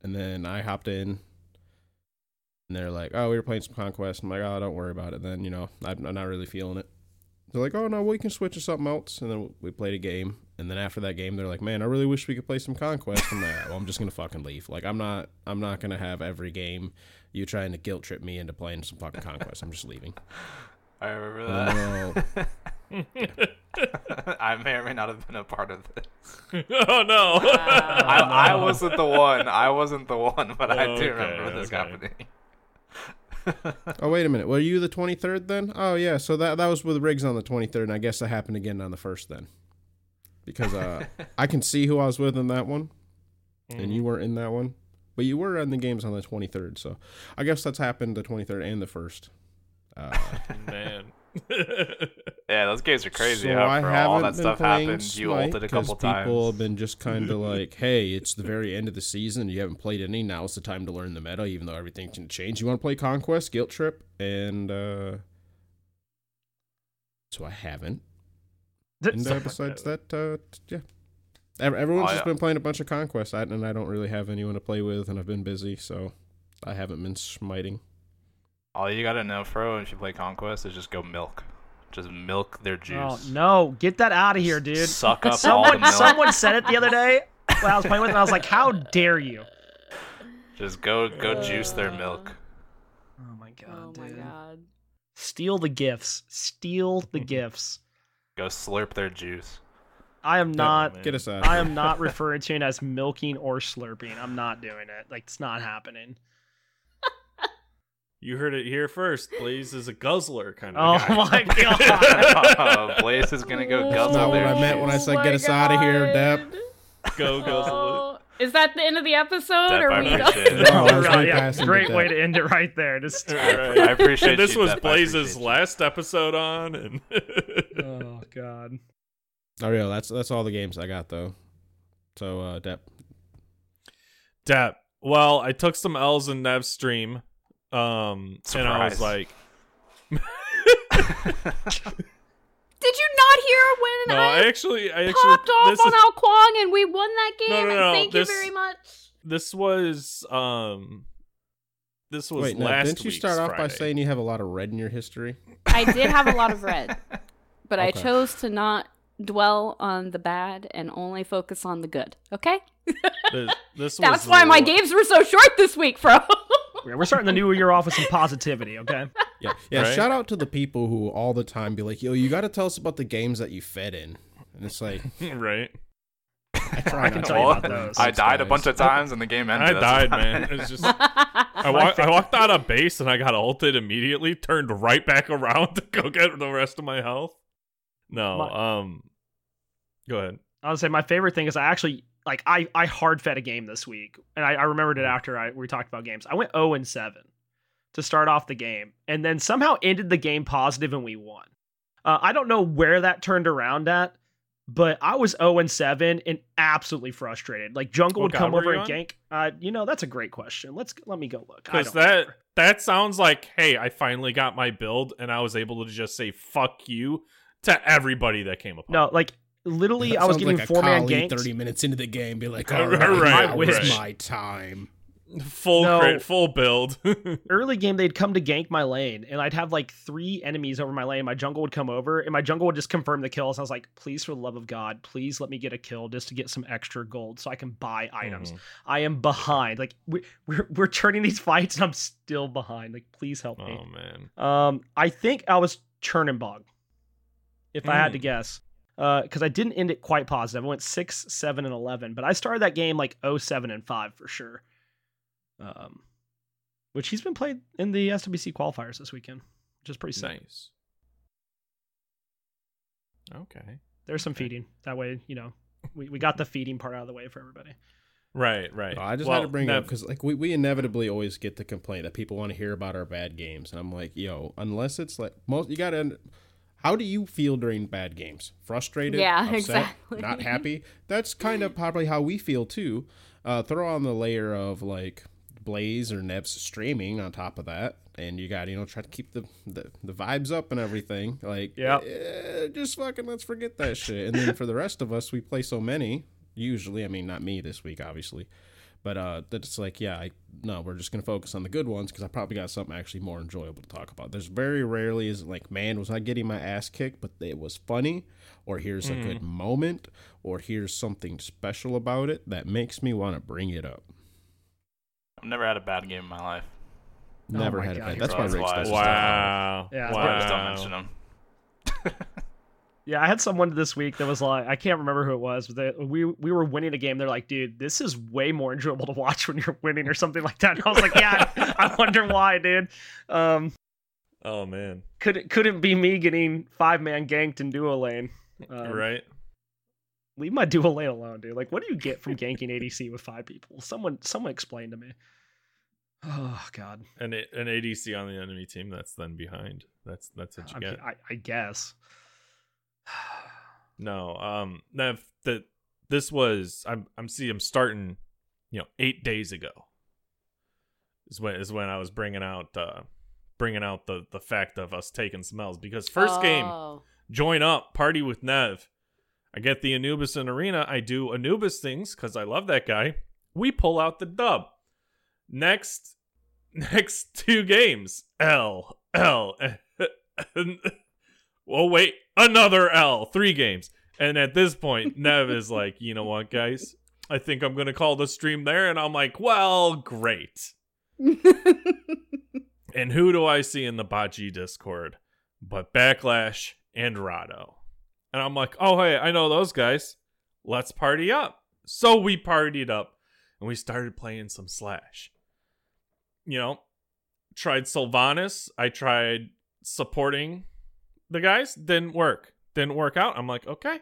and then I hopped in, and they're like, "Oh, we were playing some Conquest." I'm like, "Oh, don't worry about it." Then you know, I'm, I'm not really feeling it. They're like, "Oh no, we can switch to something else," and then we played a game, and then after that game, they're like, "Man, I really wish we could play some Conquest." I'm like, "Well, I'm just gonna fucking leave. Like, I'm not, I'm not gonna have every game you trying to guilt trip me into playing some fucking Conquest. I'm just leaving." I remember that. Oh, I may or may not have been a part of this. oh no. I, I wasn't the one. I wasn't the one, but I do Okay, remember this okay. happening. Oh wait a minute. Were you the twenty third then? Oh yeah. So that that was with Riggs on the twenty third, and I guess that happened again on the first then, because uh, I can see who I was with in that one, and you weren't in that one, but you were in the games on the twenty third. So I guess that's happened the twenty third and the first. Uh, man. Yeah, those games are crazy. So how I for haven't all that been stuff playing happened, you ulted a 'cause couple People have been just kind of like, "Hey, it's the very end of the season. You haven't played any. Now it's the time to learn the meta, even though everything can change. You want to play Conquest, Guilt Trip, and uh, so I haven't. And uh, besides that, uh, yeah, everyone's Oh, just yeah. been playing a bunch of Conquest, and I don't really have anyone to play with, and I've been busy, so I haven't been smiting. All you gotta know, Fro, if you play Conquest, is just go milk. Just milk their oh, juice. Oh no, get that out of here, dude. Suck up all the Someone, milk. someone said it the other day when I was playing with them. I was like, "How dare you?" Just go go juice their milk. Oh my god, Oh dude. my god. Steal the gifts. Steal the gifts. Go slurp their juice. I am not. man. Get us out. I am not referring to it as milking or slurping. I'm not doing it. Like it's not happening. You heard it here first. Blaze is a guzzler kind of Oh guy. my god. oh, Blaze is gonna go That's not what I meant when I juice. said, "Get us out of here, Depp." Go guzzle Oh, is that the end of the episode? Depp, or I we appreciate it. No, I was Right, yeah, great way to end it right there. Just it. I appreciate And this you, was Depp. Blaze's appreciate you. last episode on, and oh god. Oh yeah, that's that's all the games I got though. So uh, Depp, Depp. Well, I took some L's in Nev's stream, um, and I was like, Did you not hear when no, I, I actually, I actually, popped off this on is, Ao Kuang and we won that game? No, no, and no, Thank this- you very much. this was, um, this was wait, no, last. didn't you week's start off by saying you have a lot of red in your history? I did have a lot of red, but I chose to not dwell on the bad and only focus on the good. Okay? This, this That's was why my games were so short this week, bro. Yeah, We're starting the new year off with some positivity, okay? Yeah, yeah. Right? Shout out to the people who all the time be like, "Yo, you got to tell us about the games that you fed in," and it's like, right. I try I can not tell to you about those. I died a bunch of times and the game ended. I died, man. it. It's just I, walk, I walked out of base and I got ulted immediately. Turned right back around to go get the rest of my health. No, My- um, go ahead. I would say my favorite thing is I actually like I I hard fed a game this week, and I, I remembered it after I we talked about games. I went zero and seven to start off the game, and then somehow ended the game positive and we won. Uh, I don't know where that turned around at, but I was zero and seven and absolutely frustrated. Like Jungle would come god were over and on? gank. Uh, you know that's a great question. Let's let me go look. Because that remember. that sounds like, hey, I finally got my build, and I was able to just say "fuck you" to everybody that came up. no like literally That I was getting like a four man Kali ganks. Thirty minutes into the game, be like, Right, "All right, right, now right. my time." full No. crit, full build. early game they'd come to gank my lane and i'd have like three enemies over my lane my jungle would come over and my jungle would just confirm the kills i was like please for the love of god please let me get a kill just to get some extra gold so i can buy items Mhm. i am behind like we, we're, we're turning these fights and i'm still behind like please help me Oh man. um i think i was Chernobog if i had to Mm. guess because I didn't end it quite positive. I went six, seven, and eleven, but I started that game like 07 and five for sure. Um, which he's been played in the SWC qualifiers this weekend, which is pretty sick. Nice. Okay. There's some feeding that way, you know. We, we got the feeding part out of the way for everybody. Right, right. I just Well, had to bring it up because like we, we inevitably always get the complaint that people want to hear about our bad games, and I'm like, yo, unless it's like most, you gotta. How do you feel during bad games? Frustrated? Yeah, upset, exactly. Not happy. That's kind of probably how we feel too. Uh, throw on the layer of like Blaze or Nev's streaming on top of that, and you got you know try to keep the the, the vibes up and everything. Like, yeah, eh, just fucking let's forget that shit. And then for the rest of us, we play so many. Usually, I mean, not me this week, obviously. But uh, that's like, yeah, I no, we're just gonna focus on the good ones because I probably got something actually more enjoyable to talk about. There's very rarely is it like, man, was I getting my ass kicked, but it was funny, or here's a good moment, or here's something special about it that makes me want to bring it up. I've never had a bad game in my life. Oh Never my had God, it. you're That's why right. Rick's Wow. Yeah, wow. I just don't mention them. Yeah, I had someone this week that was like, I can't remember who it was, but they, we we were winning a game. They're like, dude, this is way more enjoyable to watch when you're winning or something like that. And I was like, yeah, I wonder why, dude. Um, Oh man. couldn't couldn't be me getting five man ganked in duo lane. Um, right. Leave my duo lane alone, dude. Like, what do you get from ganking ADC with five people? Someone someone explain to me. Oh God, An an ADC on the enemy team that's then behind. That's that's what you I, get. mean, I, I guess. No, um, Nev, that this was I'm I'm see I'm starting, you know, eight days ago. Is when is when I was bringing out uh bringing out the the fact of us taking smells because first game Oh. join up party with Nev. I get the Anubis in arena. I do Anubis things because I love that guy. We pull out the dub. Next, next two games, L L. well, wait, another L. Three games, and at this point, Nev is like, you know what, guys? I think I'm gonna call the stream there, and I'm like, well, great. And who do I see in the Bocce Discord? But Backlash and Rado. And I'm like, oh, hey, I know those guys. Let's party up. So we partied up and we started playing some Slash. You know, tried Sylvanas. I tried supporting the guys. Didn't work. Didn't work out. I'm like, okay,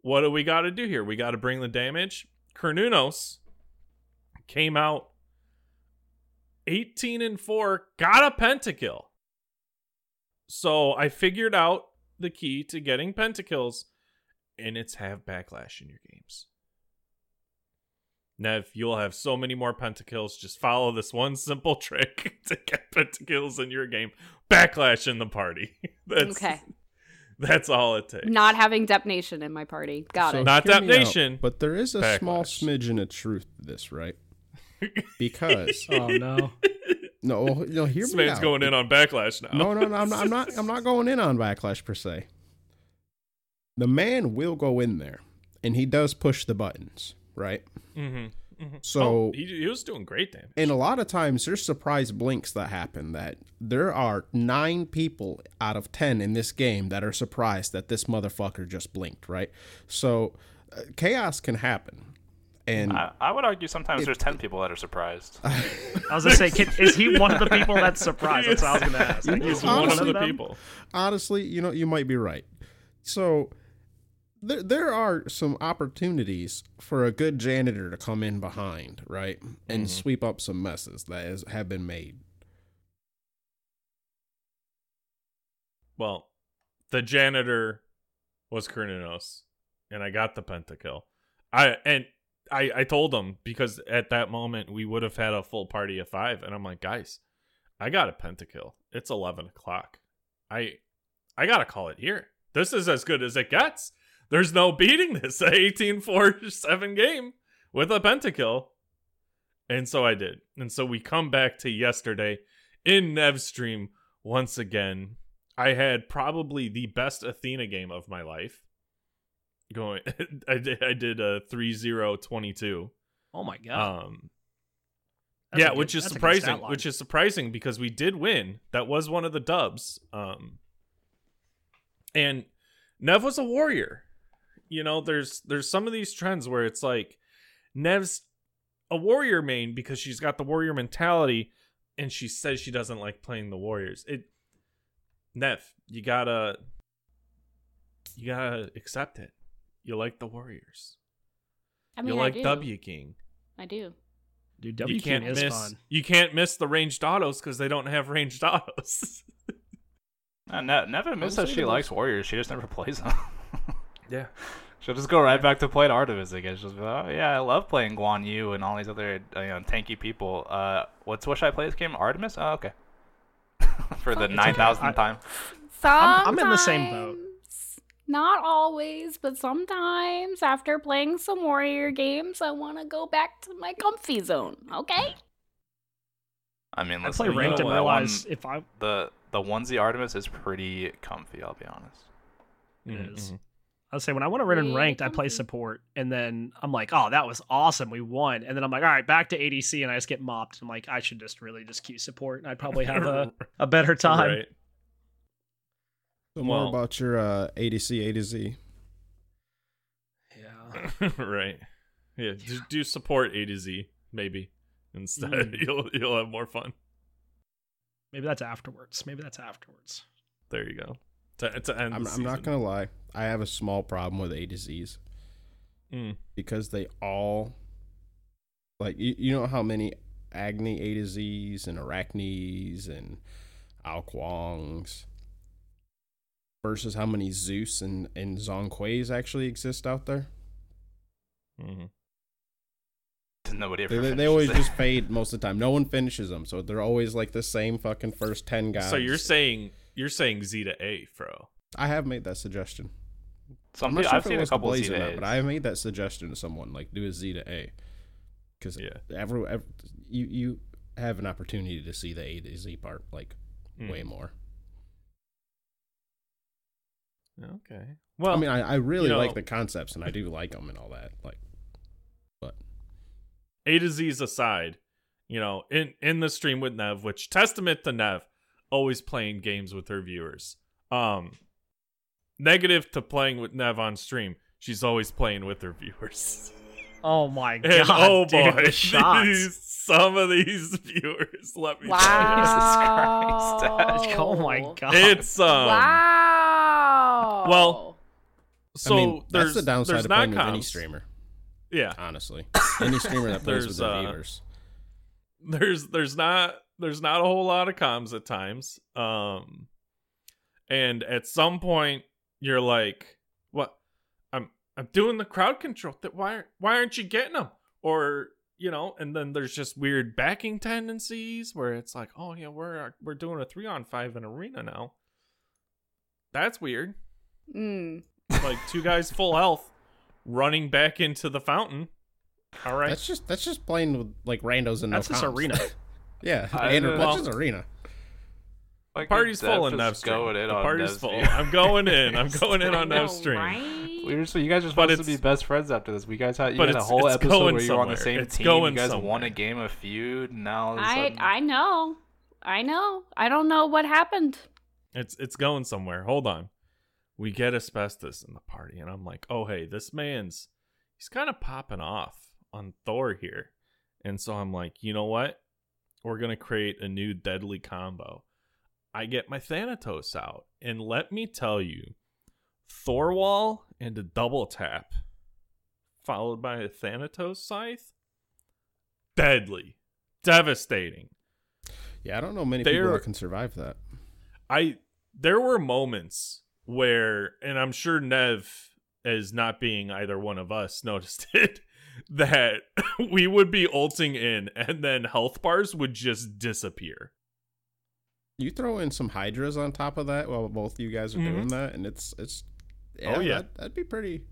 what do we got to do here? We got to bring the damage. Cernunnos came out 18 and 4, got a pentakill. So I figured out the key to getting pentakills, and it's have backlash in your games. Nev, you'll have so many more pentakills. Just follow this one simple trick to get pentakills in your game. Backlash in the party. That's, Okay. That's all it takes. Not having Dep Nation in my party. Got So it. Not hear that nation, but there is a small backlash. smidgen of truth to this, right? Because Oh no. no, no, hear this me man's out. going in on backlash now. No, no, no, I'm not, I'm not. I'm not going in on backlash per se. The man will go in there, and he does push the buttons, right? hmm So, oh, he, he was doing great damage. and a lot of times there's surprise blinks that happen. That there are nine people out of ten in this game that are surprised that this motherfucker just blinked, right? So, uh, chaos can happen, and I, I would argue sometimes there's 10 people that are surprised. I was gonna say, can, is he one of the people that's surprised? That's what I was gonna ask. Like, He's is he one of the people. honestly, you know, you might be right. So there there are some opportunities for a good janitor to come in behind, right? And mm-hmm. sweep up some messes that is, have been made. Well, the janitor was Cernunnos, and I got the pentakill. I and I I told him because at that moment we would have had a full party of five, and I'm like, guys, I got a pentakill. It's eleven o'clock. I I gotta call it here. This is as good as it gets. There's no beating this 18-4-7 game with a pentakill. And so I did. And so we come back to yesterday in Nev's stream once again. I had probably the best Athena game of my life. Going I did I did a 3-0-22. Oh my god. Um That's yeah, good- which is that's a good surprising. Which is surprising because we did win. That was one of the dubs. Um, and Nev was a warrior. You know, there's there's some of these trends where it's like Nev's a warrior main because she's got the warrior mentality and she says she doesn't like playing the warriors. It Nev, you gotta you gotta accept it. You like the warriors. I mean, you I like do. Wukong. I do. Dude, you W can't King is miss fun. you can't miss the ranged autos because they don't have ranged autos. Uh, ne- Neva admits that she likes warriors. She just never plays them. yeah. She'll just go right back to playing Artemis again. She'll be like, oh yeah, I love playing Guan Yu and all these other uh, you know tanky people. Uh, what's what should I play this game? Artemis? Oh okay. For the It's okay. nine thousandth I- time. I'm- I'm in the same boat. Not always, but sometimes after playing some warrior games, I want to go back to my comfy zone. Okay. I mean, I listen, play ranked know and what, realize if I the the onesie Artemis is pretty comfy. I'll be honest. It Mhm, is. I'll say when I want to run in ranked, I play support, and then I'm like, oh, that was awesome, we won, and then I'm like, all right, back to ADC, and I just get mopped. I'm like, I should just really just queue support, and I'd probably have a, a better time. Right. So more Well- about your uh, ADC A to Z. Yeah. right. Yeah. Do, do support A to Z maybe instead. Mm. You'll you'll have more fun. Maybe that's afterwards. Maybe that's afterwards. There you go. To, to end I'm, the I'm not gonna lie. I have a small problem with A to Z's Mm. because they all like you, you know how many Agni A to Z's and Arachnes and Ao Kuangs versus how many Zeus and and Zhong Kuis actually exist out there. Mhm. Nobody ever. They, they, they always it. just fade most of the time. No one finishes them, so they're always like the same fucking first ten guys. So you're saying you're saying Z to A, Fro. I have made that suggestion. Some I'm not people, sure I've if it seen a was the couple Blaze Z or not, but I have made that suggestion to someone like do a Z to A because Yeah. every, every you you have an opportunity to see the A to Z part like Mm. way more. Okay. Well, I mean, I, I really you like the concepts and I do like them and all that. Like, but A to Z's aside, you know, in in the stream with Nev, which testament to Nev, always playing games with her viewers. Um, negative to playing with Nev on stream, she's always playing with her viewers. Oh my god! And oh dude, boy, the these- some of these viewers, let me Wow. Christ. oh my god! it's um. wow. well, So I mean, there's that's the downside there's of playing with not any streamer. Yeah, Honestly, any streamer that plays with There's, their uh, viewers. there's there's not there's not a whole lot of comms at times um and at some point you're like what? I'm i'm doing the crowd control. That why aren't why aren't you getting them or you know and then there's just weird backing tendencies where it's like oh yeah we're we're doing a three on five in arena now. That's weird. Mm. like two guys full health running back into the fountain. All right. That's just that's just playing with like randos and no That's just arena. yeah, I Andrew, know. that's arena. Like, party's full in just Nev stream. going in the on party's Nev's full. view. I'm going in. I'm going in on I Nev stream. right? We were so you guys are But supposed to be best friends after this. We guys had you had a whole episode going where you were on the same It's team. going You guys won a game of feud. Now all of a I sudden, I know. I know. I don't know what happened. It's it's going somewhere. Hold on. We get asbestos in the party, and I'm like, oh hey, this man's he's kind of popping off on Thor here, and so I'm like, you know what? We're gonna create a new deadly combo. I get my Thanatos out, and let me tell you, Thorwall and a double tap, followed by a Thanatos scythe, deadly, devastating. Yeah, I don't know many people They're- that can survive that. I there were moments where, and I'm sure Nev, as not being either one of us, noticed it that we would be ulting in, and then health bars would just disappear. You throw in some hydras on top of that while both you guys are doing Mhm. that, and it's it's. Oh, yeah. that, that'd be pretty.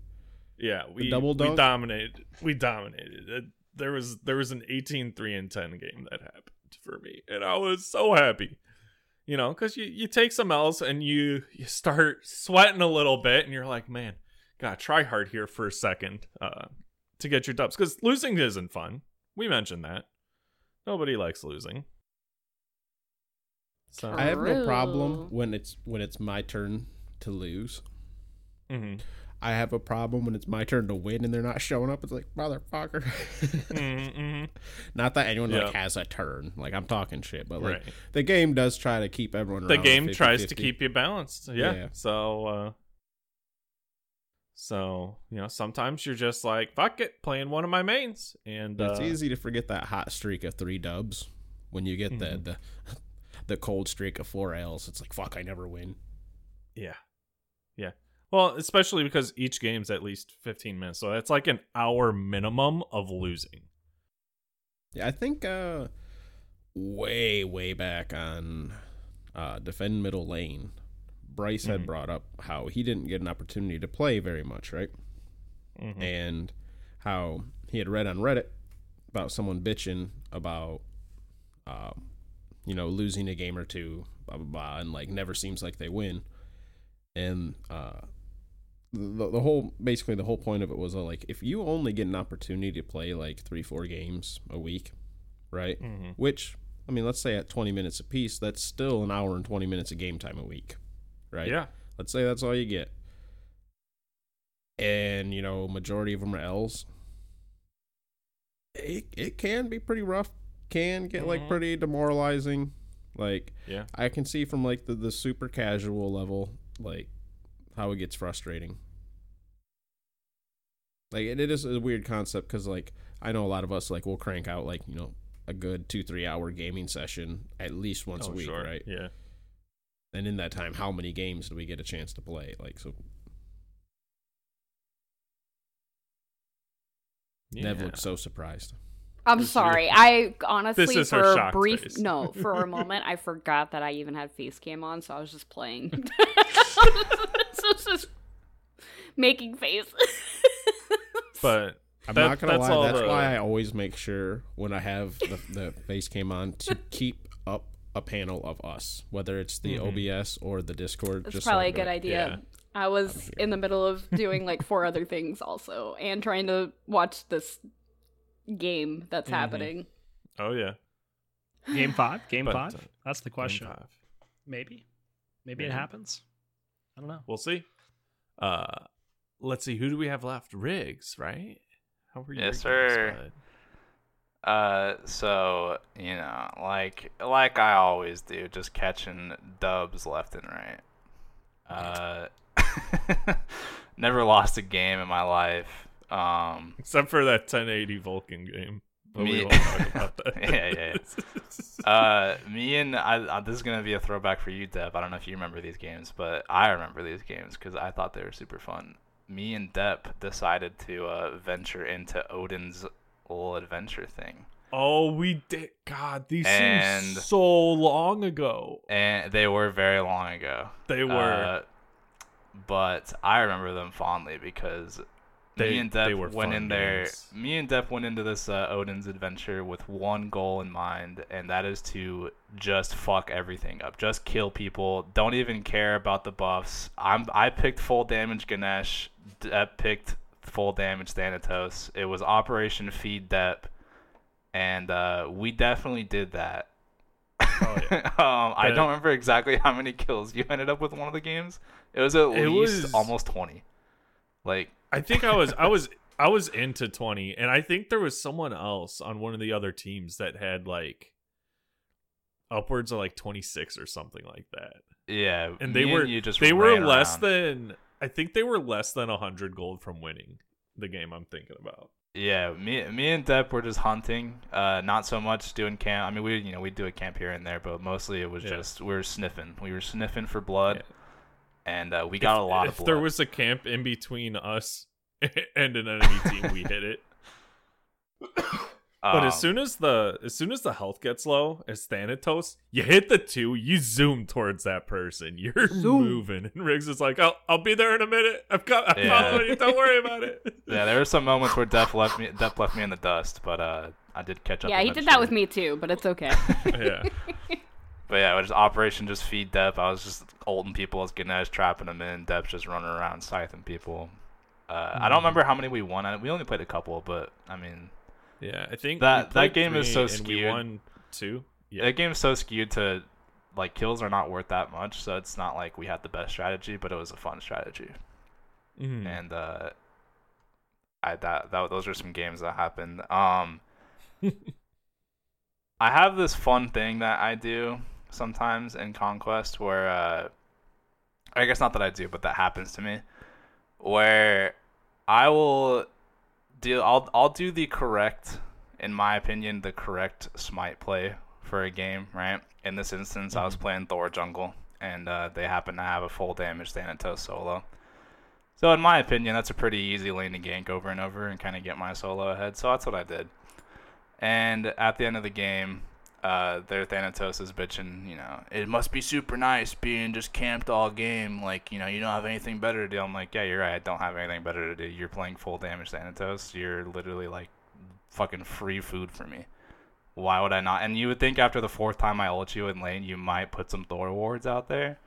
Yeah, we double we dunk? dominated. We dominated. It, there was there was an 18 3 and 10 game that happened for me, and I was so happy. You know, because you you take some L's and you you start sweating a little bit, and you're like, man, gotta try hard here for a second uh, to get your dubs because losing isn't fun. We mentioned that. Nobody likes losing. So I have no problem when it's when it's my turn to lose. mhm. I have a problem when it's my turn to win and they're not showing up. It's like motherfucker. mm-hmm. not that anyone Yeah. like has a turn. Like I'm talking shit, but like Right. the game does try to keep everyone. The around game 50, tries to keep you balanced. Yeah. Yeah. So, uh, so you know, sometimes you're just like, fuck it, playing one of my mains, and It's uh, easy to forget that hot streak of three dubs when you get Mhm. the the the cold streak of four L's. It's like fuck, I never win. Yeah. Yeah. Well, especially because each game's at least 15 minutes. So that's like an hour minimum of losing. Yeah, I think uh way way back on uh defend middle lane, Bryce had Mhm. brought up how he didn't get an opportunity to play very much, right? Mhm. And how he had read on Reddit about someone bitching about uh you know losing a game or two blah blah blah and like never seems like they win. And uh the, the whole basically the whole point of it was uh, like if you only get an opportunity to play like three four games a week right Mhm. which i mean let's say at 20 minutes a piece that's still an hour and 20 minutes of game time a week right Yeah. let's say that's all you get and you know majority of them are l's it, it can be pretty rough can get like Mhm. pretty demoralizing like Yeah. i can see from like the, the super casual level like how it gets frustrating like it, it is a weird concept because like i know a lot of us like will crank out like you know a good two three hour gaming session at least once Oh, a week sure. right Yeah. And in that time how many games do we get a chance to play like so nev Yeah. looks so surprised I'm This is- sorry. I honestly, This is her for a brief, face. no, for a moment, I forgot that I even had face cam on, so I was just playing. so it's just making faces. But i'm That- not gonna that's lie that's the- why i always make sure when i have the, the face cam on to keep up a panel of us whether it's the Mhm. obs or the discord That's just so probably I a good know- idea. yeah. I was in the middle of doing like four other things also, and trying to watch this game that's Mhm. happening. oh yeah. Game five? Game But, five? uh, That's the question. five. Maybe. Maybe it happens. I don't know. We'll see. Uh, let's see. Who do we have left? Riggs, right? How were you? Yes, sir. Uh, so you know, like like I always do, just catching dubs left and right. Uh, never lost a game in my life. Um, Except for that 1080 Vulcan game. But we Me- won't talk about that. Yeah, yeah, uh, me and I, I, this is gonna be a throwback for you, Deb. I don't know if you remember these games, but I remember these games because I thought they were super fun. Me and Depp decided to uh, venture into Odin's little adventure thing. oh, we did. God, these And- seem so long ago. and they were very long ago. They were. Uh, but I remember them fondly because They- me and Depp went in there. Me and Depp went into this uh, Odin's adventure with one goal in mind, and that is to just fuck everything up, just kill people. Don't even care about the buffs. I'm I picked full damage Ganesh. Depp picked full damage Thanatos. It was Operation Feed Depp, and uh, we definitely did that. Oh, yeah. um, I don't remember exactly how many kills you ended up with one of the games. It was at It least was- almost twenty. Like I think I was I was I was into 20 and I think there was someone else on one of the other teams that had like upwards of like 26 or something like that. yeah, And they were you just they were less around. than I think they were less than 100 gold from winning the game I'm thinking about. Yeah, me me and Depp were just hunting. Uh, not so much doing camp. I mean, we you know we do a camp here and there, but mostly it was Yeah. just we were sniffing. We were sniffing for blood, Yeah. and uh, we got if, a lot of blood. If there was a camp in between us and an enemy team, we hit it. But Um, as soon as the as soon as the health gets low, as Thanatos, you hit the two, you zoom towards that person. You're moving, and Riggs is like, "I'll I'll be there in a minute. I've got I'm Yeah. following you. Don't worry about it." yeah, there were some moments where Depp left me Depp left me in the dust, but uh, I did catch up. Yeah, he did that with me too, but it's okay. yeah, But yeah, it was Operation Just Feed Depp. I was just ulting people I was getting as Ganesh, trapping them in. Depp's just running around scything people. Uh, I don't remember how many we won. We only played a couple, but I mean, yeah. I think That- that game is so skewed. We won two. Yeah, that game's so skewed to like kills are not worth that much, so it's not like we had the best strategy, but it was a fun strategy. Mhm. and uh, I that, that those are some games that happened. Um, I have this fun thing that I do sometimes in Conquest where uh, I guess not that I do, but that happens to me, where I will do I'll I'll do the correct, in my opinion, the correct smite play for a game, right? In this instance, I was playing Thor jungle, and uh, they happen to have a full damage Thanatos solo. So in my opinion, that's a pretty easy lane to gank over and over and kind of get my solo ahead. So that's what I did. And at the end of the game, uh, their Thanatos is bitching, you know, it must be super nice being just camped all game. Like, you know, you don't have anything better to do. I'm like, yeah, you're right. I don't have anything better to do. You're playing full damage Thanatos. You're literally like fucking free food for me. Why would I not? And you would think after the fourth time I ult you in lane, you might put some Thor wards out there.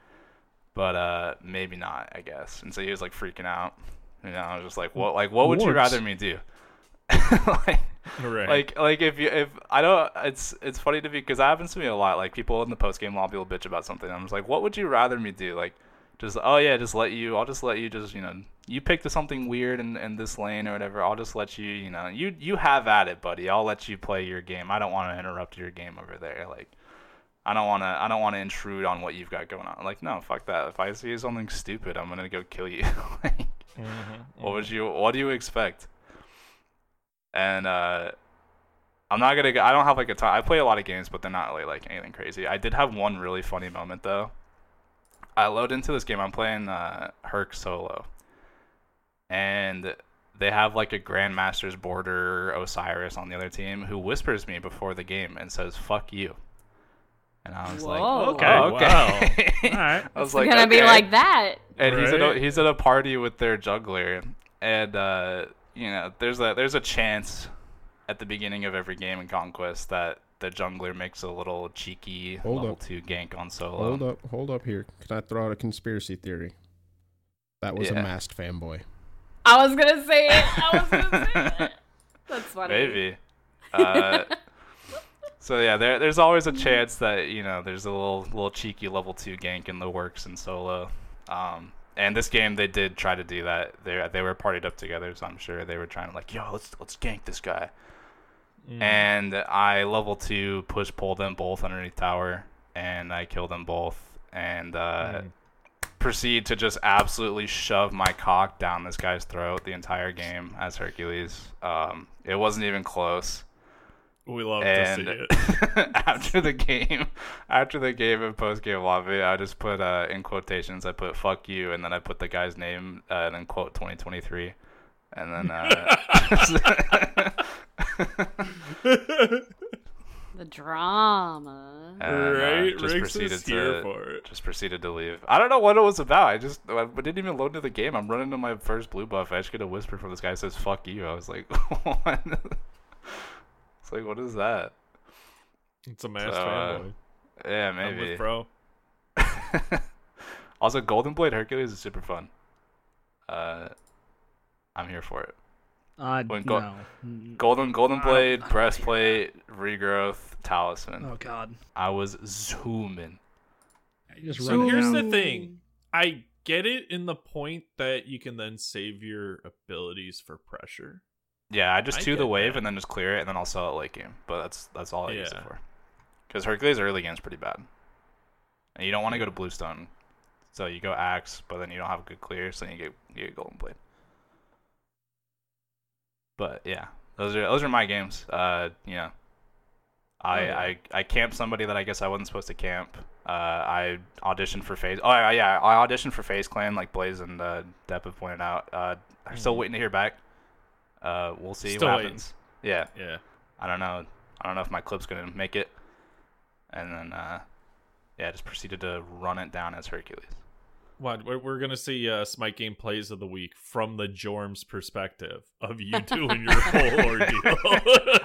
But uh, maybe not, I guess. And so he was like freaking out. You know, I was just like, what? Like, what would you rather me do? like, Right. like like if you if I don't it's it's funny to me because that happens to me a lot. Like people in the post game lobby will bitch about something. I'm just like, what would you rather me do? Like, just oh yeah, just let you. I'll just let you. Just you know, you picked something weird in, in this lane or whatever. I'll just let you. You know, you you have at it, buddy. I'll let you play your game. I don't want to interrupt your game over there. Like, I don't want to. I don't want to intrude on what you've got going on. Like, no, fuck that. If I see something stupid, I'm gonna go kill you. like, Mhm, what would you? What do you expect? And uh, I'm not gonna. go- I don't have like a time. I play a lot of games, but they're not really like anything crazy. I did have one really funny moment though. I load into this game. I'm playing uh, Herc solo, and they have like a Grandmaster's border Osiris on the other team who whispers me before the game and says "fuck you," and I was like, Okay. "Oh, okay." All right. I was It's like, gonna be like that. and he's at a, he's at a party with their jungler, and uh, you know, there's a there's a chance at the beginning of every game in Conquest that the jungler makes a little cheeky Hold level up. two gank on solo. Hold up, hold up here. Can I throw out a conspiracy theory? That was Yeah. a masked fanboy. I was gonna say it. I was gonna say it. That's funny. Maybe. Uh, so yeah, there there's always a chance that you know there's a little little cheeky level two gank in the works in solo. Um, and this game they did try to do that. They they were partied up together, so I'm sure they were trying to like, yo, let's let's gank this guy. Mm. And I level two push pull them both underneath tower, and I kill them both, and uh, Mm. proceed to just absolutely shove my cock down this guy's throat the entire game as Hercules. Um, it wasn't even close. We love to see it. after the game, after the game and post game lobby, I just put uh, in quotations. I put "fuck you" and then I put the guy's name uh, and then quote 2023, and then. Uh, The drama. and, uh, right? just Riggs proceeded is here to for it. just proceeded to leave. I don't know what it was about. I just I didn't even load into the game. I'm running to my first blue buff. I just get a whisper from this guy that says "fuck you." I was like, what? It's like, what is that? It's a masked So, uh, fanboy. Yeah, I'm maybe. with bro. also, Golden Blade Hercules is super fun. Uh, I'm here for it. Uh, When go- no. Golden Golden I don't- Blade, I don't breastplate, regrowth, talisman. Oh God. I was zooming. You just So here's the thing. I get it in the point that you can then save your abilities for pressure. Yeah, I just I do the wave that. and then just clear it, and then I'll sell it late game. But that's that's all I use it for. Because Hercules early game is pretty bad, and you don't want to go to Bluestone, so you go Axe, but then you don't have a good clear, so then you get you get Golden Blade. But yeah, those are those are my games. Uh, you know, I Oh, yeah. I I camped somebody that I guess I wasn't supposed to camp. Uh, I auditioned for Phase. Oh yeah, yeah, I auditioned for Phase Clan, like Blaze and uh, Depp have pointed out. Uh, I'm still Mhm. waiting to hear back. Uh, we'll see Still what waiting. happens. Yeah, Yeah. I don't know. I don't know if my clip's gonna make it. And then, uh, yeah, just proceeded to run it down as Hercules. What we're, we're gonna see uh, Smite game plays of the week from the Jorm's perspective of you doing your whole ordeal.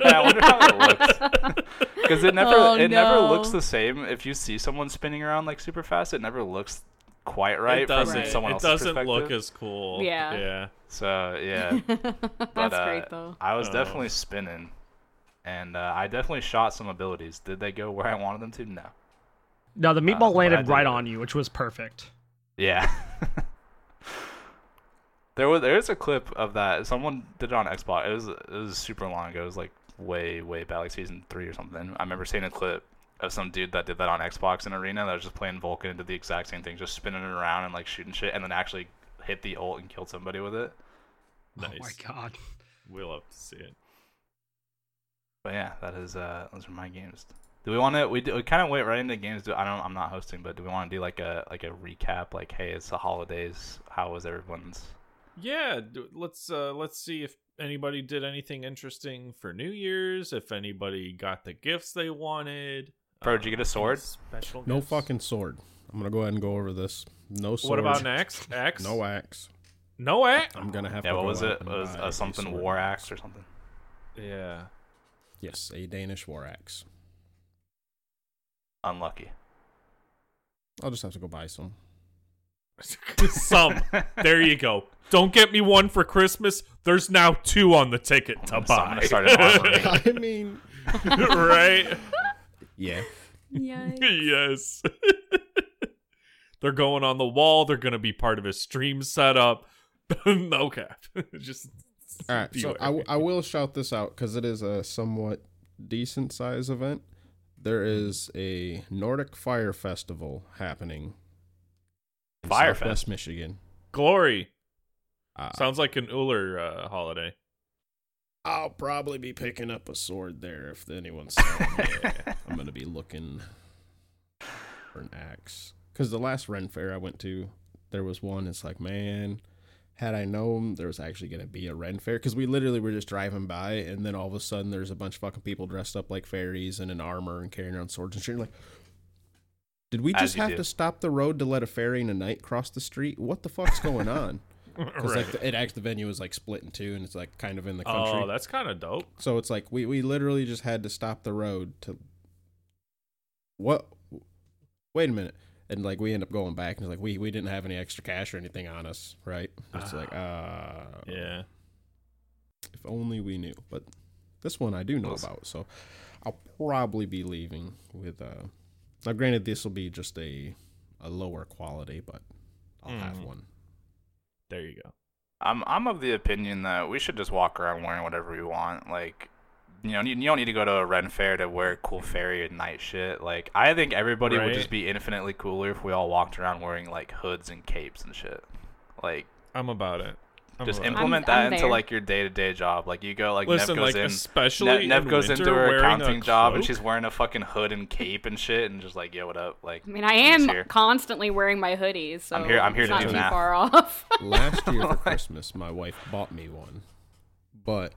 I wonder how it looks. Because it never, Oh, it never looks the same. If you see someone spinning around like super fast, it never looks quite right it from doesn't. someone It else's doesn't look as cool. Yeah. Yeah. So yeah, That's uh, great though. I was Oh. definitely spinning, and uh, I definitely shot some abilities. Did they go where I wanted them to? No. No, the meatball but I landed right on you, which was perfect. Yeah. There was there's a clip of that. Someone did it on Xbox. It was it was super long ago. It was like way way back, like season three or something. I remember seeing a clip of some dude that did that on Xbox in Arena that was just playing Vulcan and did the exact same thing, just spinning it around and like shooting shit, and then actually hit the ult and killed somebody with it. Nice. Oh my god. We'll have to see it. But yeah, that is uh those are my games. Do we want to? We, do, we kind of wait right into games. Do, I don't. I'm not hosting, but do we want to do like a like a recap? Like, hey, it's the holidays. How was everyone's? Yeah, d- let's uh let's see if anybody did anything interesting for New Year's. If anybody got the gifts they wanted. Bro, did you get a sword? Special. No gifts? fucking sword. I'm gonna go ahead and go over this. No sword. What about an axe? Axe? No axe. No axe. I'm gonna have Yeah, to. what go was out it? and It was buy uh, a something sword. war axe or something. Yeah. Yes, a Danish war axe. Unlucky. I'll just have to go buy some. Some. There you go. Don't get me one for Christmas. There's now two on the ticket to I'm gonna- I'm buy. gonna start an. I mean, right? Yeah. Yikes. yes. They're going on the wall. They're going to be part of his stream setup. no cap. Just All right, so I. I will shout this out because it is a somewhat decent size event. There is a Nordic Fire Festival happening in Fire Southwest Fest? Michigan. Glory. Uh, Sounds like an Ullr uh, holiday. I'll probably be picking up a sword there if anyone's selling it. I'm gonna be looking for an axe because the last Ren Fair I went to, there was one. It's like, man, had I known there was actually gonna be a Ren Fair, because we literally were just driving by, and then all of a sudden there's a bunch of fucking people dressed up like fairies and in armor and carrying around swords and shit. You're like, did we just have do. to stop the road to let a fairy and a knight cross the street? What the fuck's going on? Because right. like the, it acts the venue is like split in two, and it's like kind of in the country. oh, that's kind of dope. So it's like we we literally just had to stop the road to what wait a minute. And like we end up going back and it's like we we didn't have any extra cash or anything on us, right? It's like uh Yeah. if only we knew. But this one I do know Well, about, so I'll probably be leaving with uh now granted this will be just a a lower quality, but I'll have Mhm. one. There you go. I'm I'm of the opinion that we should just walk around wearing whatever we want. Like, you know, you, you don't need to go to a Ren fair to wear cool fairy and night shit. Like, I think everybody would just be infinitely cooler if we all walked around wearing like hoods and capes and shit. Like, I'm about it. I'm just about it. implement I'm that into there. like your day to day job. Like, you go like Listen, Nev goes like in. especially Nev, Nev in goes winter, into her a accounting job and she's wearing a fucking hood and cape and shit and just like, yo, what up? Like, I mean, I I'm am just here. constantly wearing my hoodies, so I'm here- I'm here it's to not do too math. far off. Last year for Christmas, my wife bought me one, but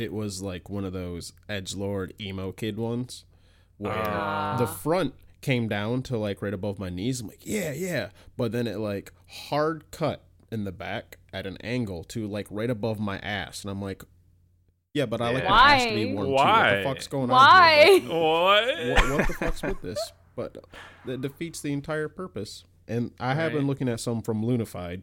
it was like one of those edge lord emo kid ones, where Ah. the front came down to like right above my knees. I'm like, yeah, yeah, but then it like hard cut in the back at an angle to like right above my ass, and I'm like, yeah, but I like my ass to be Why? too. What Why? the fuck's going on? Why? Here? Like, What? what, what the fuck's with this? But that defeats the entire purpose. And I have been looking at some from Lunified,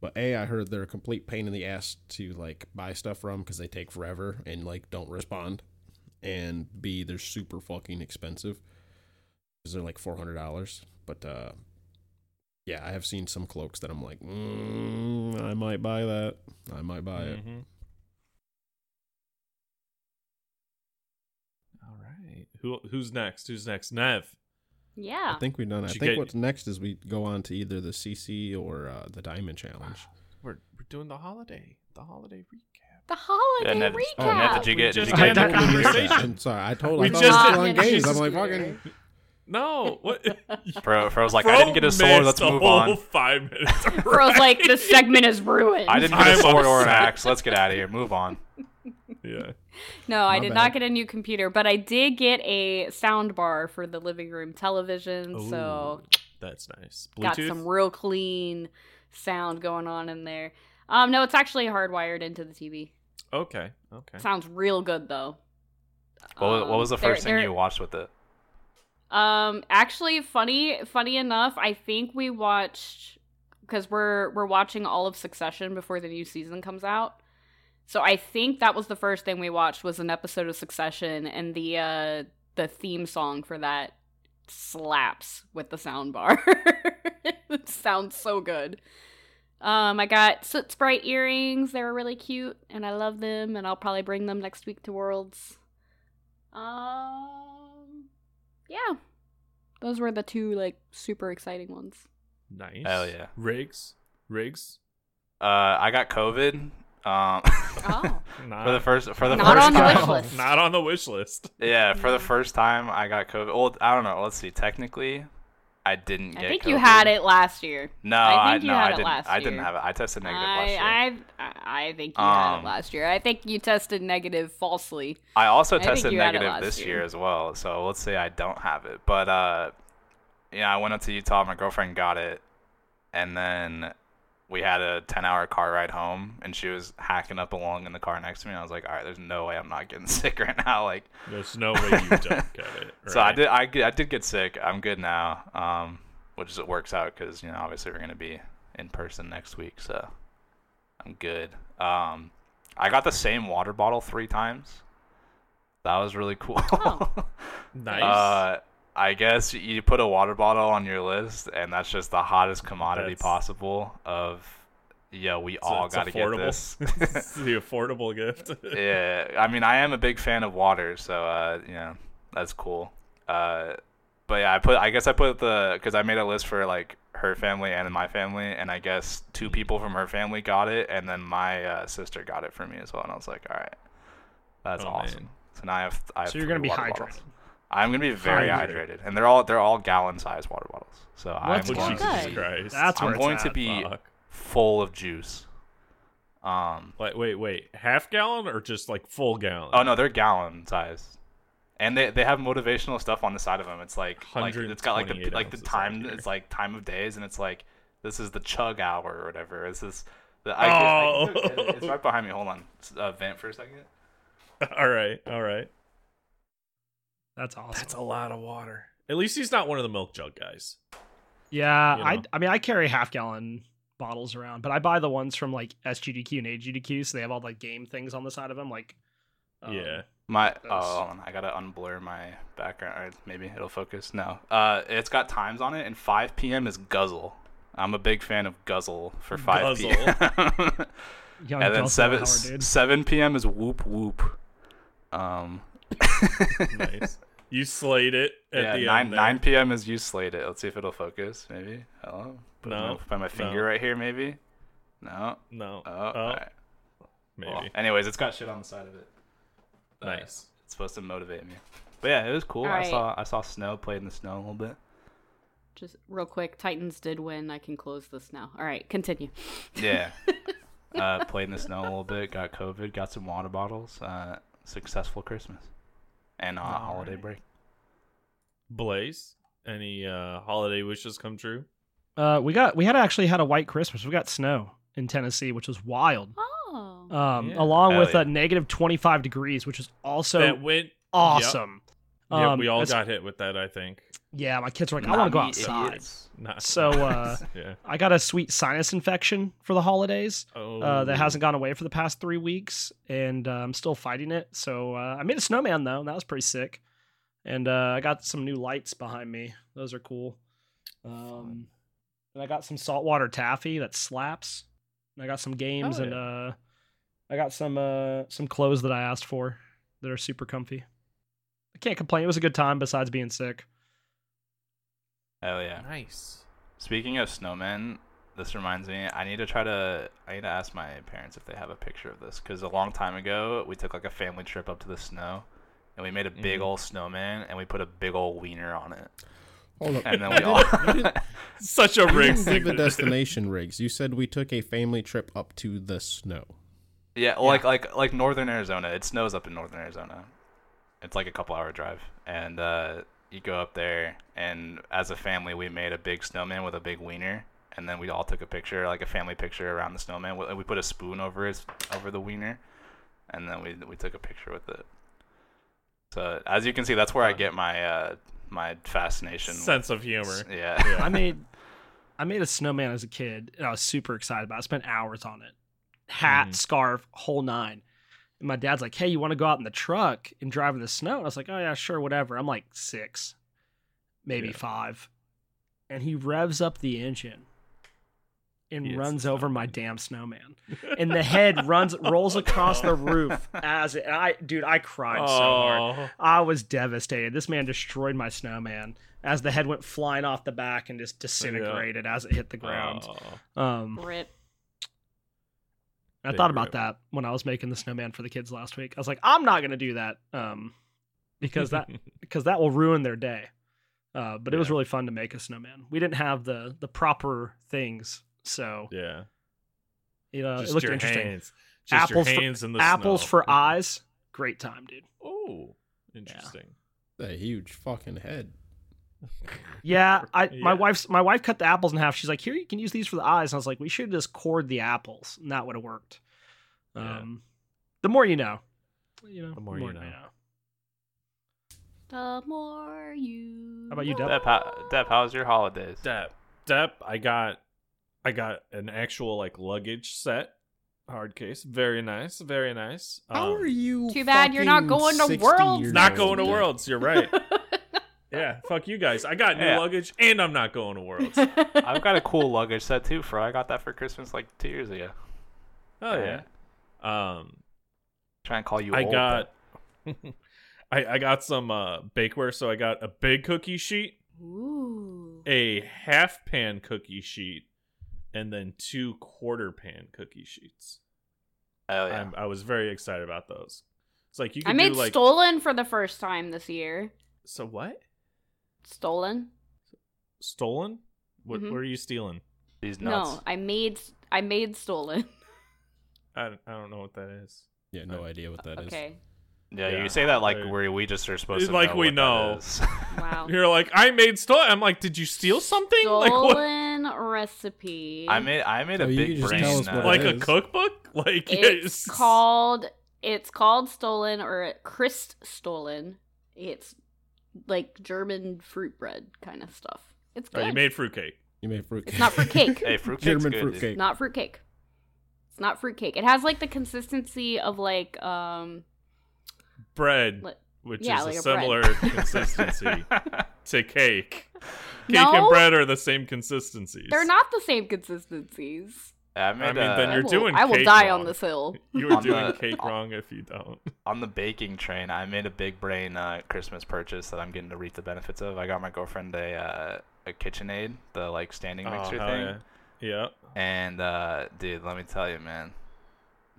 but a I heard they're a complete pain in the ass to like buy stuff from because they take forever and like don't respond, and b they're super fucking expensive because they're like four hundred dollars. But uh, yeah, I have seen some cloaks that I'm like, mm, I might buy that. I might buy it. Mhm. All right. Who who's next? Who's next? Nev. Yeah. I think we've done. it. I think get- what's next is we go on to either the CC or uh, the Diamond Challenge. We're we're doing the holiday. The holiday recap. the holiday Yeah, Nev- recap. oh, Nev, did you get? Did just you had get? that I totally missed conversation. Sorry. I told. We I just- it was on games. I'm like fucking. No. What? Bro, Fro was like, I didn't get a sword. Let's move missed a on. whole Five minutes. Bro's like, right? the segment is ruined. I didn't get a I'm sword or an axe. Let's get out of here. Move on. Yeah. No, I did bad. not get a new computer, but I did get a sound bar for the living room television. So that's nice. got some real clean sound going on in there. Um, no, it's actually hardwired into the TV. Okay. Okay. Sounds real good though. What, was- what was the Um, there- first thing there- you watched with it? Um, actually, funny, funny enough, I think we watched because we're we're watching all of Succession before the new season comes out. So I think that was the first thing we watched was an episode of Succession, and the uh the theme song for that slaps with the sound bar. it sounds so good. Um, I got Soot Sprite earrings. They were really cute, and I love them. And I'll probably bring them next week to Worlds. Um, yeah, those were the two like super exciting ones. Nice. Hell yeah. Riggs. Riggs. Uh, I got COVID. Um, Oh. Not, for the first for the Not first on the wish list. Not on the wish list. Yeah, for the first time I got COVID. Well, I don't know. Let's see. Technically, I didn't get. I get. think you had it last year. No, I I, you no, had I didn't. last I didn't have it. I tested negative last year. I, I I think you had Um, it last year. I think you tested negative falsely. I also tested you negative this year. year as well. So let's say I don't have it. But uh yeah, I went up to Utah, my girlfriend got it, and then we had a ten hour car ride home and she was hacking up along in the car next to me and I was like, Alright, there's no way I'm not getting sick right now. Like There's no way you don't get it. so I right? did I, g- I did get sick. I'm good now. Um which is, it works out because, you know, obviously we're gonna be in person next week, so I'm good. Um I got the same water bottle three times. That was really cool. Oh. Nice. Uh, I guess you put a water bottle on your list, and that's just the hottest commodity That's- possible. Of, yeah, we So all got to get this. It's the affordable gift. yeah, I mean, I am a big fan of water, so uh, you know, that's cool. Uh, but yeah, I put, I guess I put the, because I made a list for like her family and my family, and I guess two people from her family got it, and then my uh, sister got it for me as well, and I was like, all right, that's Oh, awesome. man. So now I have, I have So you're gonna be water hydrated. bottles. I'm gonna be very Hydrated. hydrated, and they're all they're all gallon sized water bottles. So I'm What's Oh, going good? to Jesus be Christ. That's where I'm it's going to be Fuck. full of juice. Um. Wait, wait, wait. Half gallon or just like full gallon? Oh no, they're gallon size, and they they have motivational stuff on the side of them. It's like like it's got like the like the time. on. It's like time of days, and it's like this is the chug hour or whatever. This is the. I can, I can go get it. It's Oh. right behind me. Hold on. Uh, vent for a second. all right, all right. That's awesome. That's a lot of water. At least he's not one of the milk jug guys. yeah, you I know. I mean I carry half gallon bottles around, but I buy the ones from like SGDQ and AGDQ, so they have all like game things on the side of them, like. um, yeah. My Those- oh. I gotta unblur my background. Or maybe it'll focus. No. Uh, it's got times on it, and 5 p.m. is guzzle. I'm a big fan of guzzle for 5 p.m. Young and then Dulce seven Hour, 7 p.m. is whoop whoop. Um, Nice. You slayed it at yeah, the nine end. there. 9 p.m. is you slayed it. Let's see if it'll focus. Maybe. Hello. Put No, my, put my finger no. right here. Maybe. No. No. Oh. Oh, alright. maybe. Well, anyways, it's got shit on the side of it. Uh, nice. It's supposed to motivate me. But yeah, it was cool. I Alright. saw I saw snow. Played in the snow a little bit. Just real quick, Titans did win. I can close this now. All right, continue. Yeah. uh, played in the snow a little bit. Got COVID. Got some water bottles. Uh, successful Christmas and uh, holiday Alright. break. Blaze, any uh holiday wishes come true? Uh, we got we had actually had a white Christmas. We got snow in Tennessee, which was wild. Oh, Um, Yeah. along Hell with yeah. uh, negative twenty five degrees, which was also that went. awesome. Yeah, Um, we all got hit with that. I think. Yeah, my kids were like, I want to go outside. Not, So, uh, yeah. I got a sweet sinus infection for the holidays. Oh, Uh, that hasn't gone away for the past three weeks, and uh, I'm still fighting it. So uh, I made a snowman though, and that was pretty sick. And uh, I got some new lights behind me; those are cool. Um, and I got some saltwater taffy that slaps. And I got some games, Oh, and yeah. uh, I got some uh, some clothes that I asked for that are super comfy. I can't complain. It was a good time, besides being sick. Hell yeah. Nice. Speaking of snowmen, this reminds me. I need to try to. I need to ask my parents if they have a picture of this because a long time ago we took like a family trip up to the snow, and we made a big Mhm. old snowman and we put a big old wiener on it, Hold up. and then we all. didn't- you didn't- Such a you rig didn't give the destination, Riggs. You said we took a family trip up to the snow. Yeah, like like like northern Arizona. It snows up in northern Arizona. It's like a couple hour drive, and uh, you go up there, and as a family, we made a big snowman with a big wiener, and then we all took a picture, like a family picture around the snowman. We, we put a spoon over his over the wiener, and then we we took a picture with it. So as you can see, that's where I get my uh, my fascination. with- sense of humor. Yeah. Yeah. I made I made a snowman as a kid, and I was super excited about. it. I spent hours on it, hat, Mhm. scarf, whole nine. And my dad's like, "Hey, you want to go out in the truck and drive in the snow?" And I was like, "Oh yeah, sure, whatever." I'm like six, maybe Yeah. five, and he revs up the engine, and He runs a over my damn snowman. And the head runs rolls across the roof as it, and I dude, I cried so hard. Oh, I was devastated. This man destroyed my snowman as the head went flying off the back and just disintegrated as it hit the ground. oh. Um, Rip. I thought about that when I was making the snowman for the kids last week. I was like, I'm not gonna do that, um, because that because that will ruin their day. Uh, but it was really fun to make a snowman. We didn't have the the proper things, so yeah. you know Just it looked your interesting. hands. Just Apples your for- in the Apples snow. for eyes, great time, dude. Oh, interesting. A huge fucking head. Yeah, I my wife's my wife cut the apples in half. She's like, "Here, you can use these for the eyes." And I was like, "We should have just cored the apples, and that would have worked." Yeah. Um, the more you know, you know, The more you know. The more you. How about you, know. Deb? Dep, how, Dep, how was your holidays? Dep, Dep, I got, I got an actual like luggage set, hard case, very nice, very nice. How Um, are you? Too bad you're not going to Worlds Not going to? Worlds. You're right. yeah, fuck you guys. I got new Yeah. luggage, and I'm not going to Worlds. I've got a cool luggage set too, Fro. I got that for Christmas like two years ago. Oh yeah. Um, Trying to call you I old, got, I I got some uh bakeware. So I got a big cookie sheet, Ooh. a half pan cookie sheet, and then two quarter pan cookie sheets. but- Hell yeah. I'm, I was very excited about those. It's like you I can made do like stollen for the first time this year. so what Stolen? stolen? What Mhm. what are you stealing? These nuts. No, I made I made stollen. I don't, I don't know what that is. Yeah, no idea what that is. okay. Yeah, Yeah. you say that like I- where we just are supposed It's to like know we what know. is. Wow. You're like I made stollen. I'm like, did you steal something? Like what? Stolen recipe. I made I made a Oh, big brain. tell us what it Like a cookbook? Like It's called it's called stollen or Christ stolen. It's like German fruit bread kind of stuff. It's Oh, good. you made fruitcake. You made fruit. it's not fruit cake. Hey, fruitcake's German good, fruit dude. cake. not fruit cake. It's not fruit cake. It has like the consistency of like um Bread, li- which yeah, is like a a similar consistency to cake. Cake No. and bread are the same consistencies. they're not the same consistencies. I made I mean, uh, then you're will, doing I will cake die wrong. on this hill. You are doing the- cake wrong if you don't. on the baking train. I made a big brain uh, Christmas purchase that I'm getting to reap the benefits of. I got my girlfriend a uh, a KitchenAid, the like standing Oh, mixer hell thing. yeah. Yeah. And uh, dude, let me tell you, man,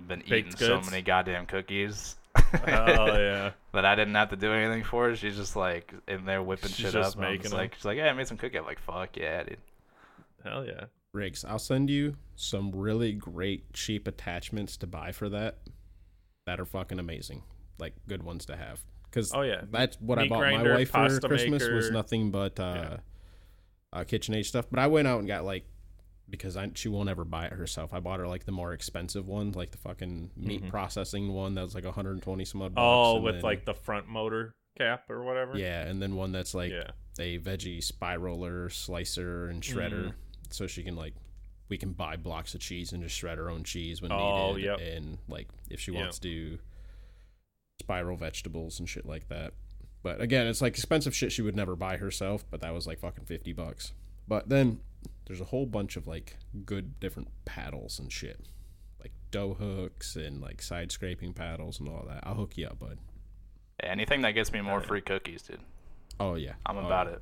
been Baked eating so many goddamn cookies. Oh yeah. that I didn't have to do anything for. her. She's just like in there whipping She's shit just up. making just 'em. like she's like, yeah, I made some cookie. I'm like, fuck yeah, dude. Hell yeah. Riggs, I'll send you some really great cheap attachments to buy for that. That are fucking amazing. Like good ones to have. Because Oh, yeah. that's what I bought grinder, my wife for Christmas was nothing but uh, uh, KitchenAid stuff. But I went out and got like because I, she won't ever buy it herself. I bought her like the more expensive one, like the fucking meat Mhm. processing one that was like 120 some odd bucks. Oh, with then- like the front motor cap or whatever. yeah, and then one that's like yeah. a veggie spiraler, slicer, and shredder, Mhm. So she can like we can buy blocks of cheese and just shred her own cheese when Oh, needed. yep. And like if she Yep. wants to do spiral vegetables and shit like that. But again, it's like expensive shit she would never buy herself, but that was like fucking 50 bucks. But then there's a whole bunch of like good different paddles and shit. Like dough hooks and like side scraping paddles and all that. I'll hook you up, bud. Anything that gets me more yeah. free cookies, dude. Oh yeah. I'm Oh, about yeah. it.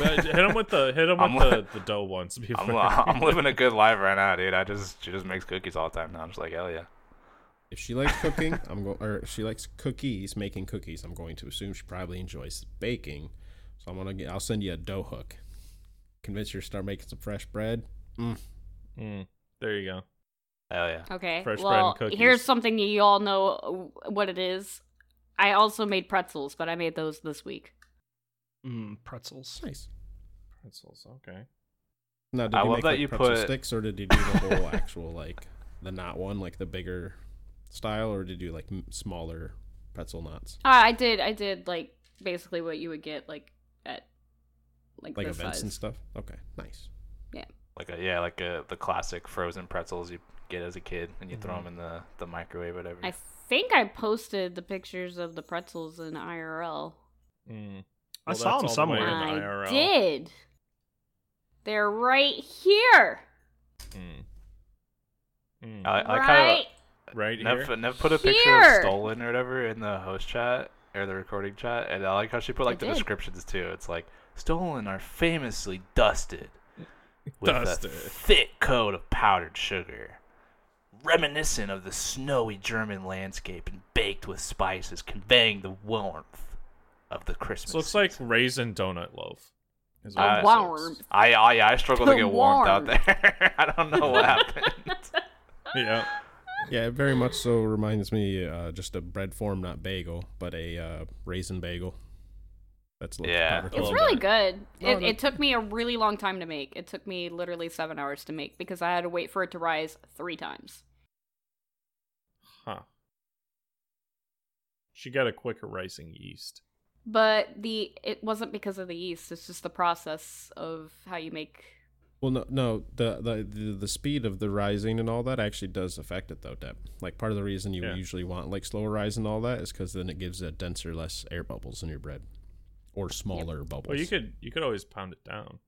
Yeah. Hit him with the hit him with li- the, the dough ones. I'm, I'm living a good life right now, dude. I just she just makes cookies all the time now. I'm just like, hell yeah. If she likes cooking, I'm going, or if she likes cookies, making cookies. I'm going to assume she probably enjoys baking. So I'm gonna get. I'll send you a dough hook. Convince her to start making some fresh bread. Mm. Mm, there you go. Hell yeah. Okay. Fresh bread and cookies. here's something you all know what it is. I also made pretzels, but I made those this week. Mm, pretzels. Nice. Pretzels. Okay. Now, did I you love make that like, you pretzel put- sticks, or did you do the whole actual like the knot one, like the bigger style, or did you like m- smaller pretzel knots, Uh, I did. I did like basically what you would get like at like, like events size. and stuff? Okay, nice. Yeah. Like a yeah, like a the classic frozen pretzels you get as a kid, and you throw Mhm. them in the the microwave, whatever. I think I posted the pictures of the pretzels in IRL. Mm. I saw them all the somewhere. in the I did. They're right here. Mm. Mm. I, I like right. right how Nev, here. Nev put a picture Here. of stollen or whatever in the host chat or the recording chat, and I like how she put like I the did. descriptions too. It's like stollen are famously dusted with Dusted. a thick coat of powdered sugar, reminiscent of the snowy German landscape and baked with spices, conveying the warmth of the Christmas. This looks like season. raisin donut loaf. is Uh, what this warm. I, I I struggle to The get warmth out there. I don't know what happened. Yeah. Yeah, it very much so reminds me uh, just a bread form, not bagel, but a uh, raisin bagel. That's a Yeah. powder It's little really bit. good. No, It, no. it took me a really long time to make. It took me literally seven hours to make because I had to wait for it to rise three times. Huh. She got a quicker rising yeast. But the it wasn't because of the yeast. It's just the process of how you make. Well, no, no, the, the the the speed of the rising and all that actually does affect it though, Deb. Like part of the reason you Yeah. usually want like slower rise and all that is because then it gives a denser, less air bubbles in your bread, or smaller bubbles. Well, you could you could always pound it down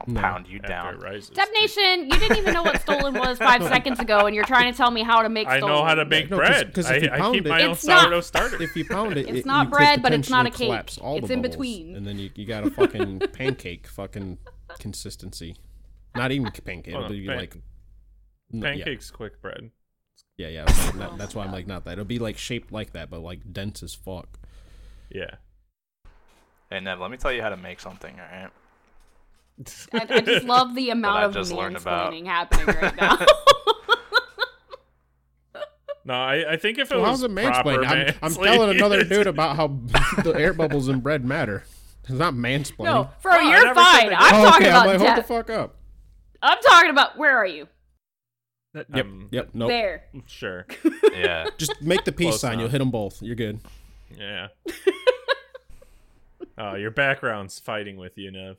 I'll No. pound you down. it rises. Step Nation, you didn't even know what stollen was five seconds ago, and you're trying to tell me how to make I stollen. know how to make No, 'cause- bread. 'cause I, if you I pound keep it- my own It's not- sourdough starter. if you pound it, It's it- not bread, but it's not a cake. collapse all the It's in bubbles, between. and then you, you got a fucking pancake fucking consistency. Not even pancake. It'll be pan- like no, yeah. Pancakes, quick bread. Yeah, yeah. that- that's why I'm like not that. It'll be like shaped like that, but like dense as fuck. Yeah. Hey Nev, let me tell you how to make something. All right. I, I just love the amount of just learned about. mansplaining happening right now. No, I, I think if it Well, was how's it proper mansplaining? I'm, I'm telling another dude about how the air bubbles in bread matter. It's not mansplaining. no, bro, No, I you're fine. I'm oh, talking okay, about I'm like, hold the fuck up. I'm talking about where are you? That- Yep, Um, yep, nope. There. Sure. Yeah. Just make the peace Close sign. You'll hit them both. You're good. Yeah. Oh, your background's fighting with you, Nev.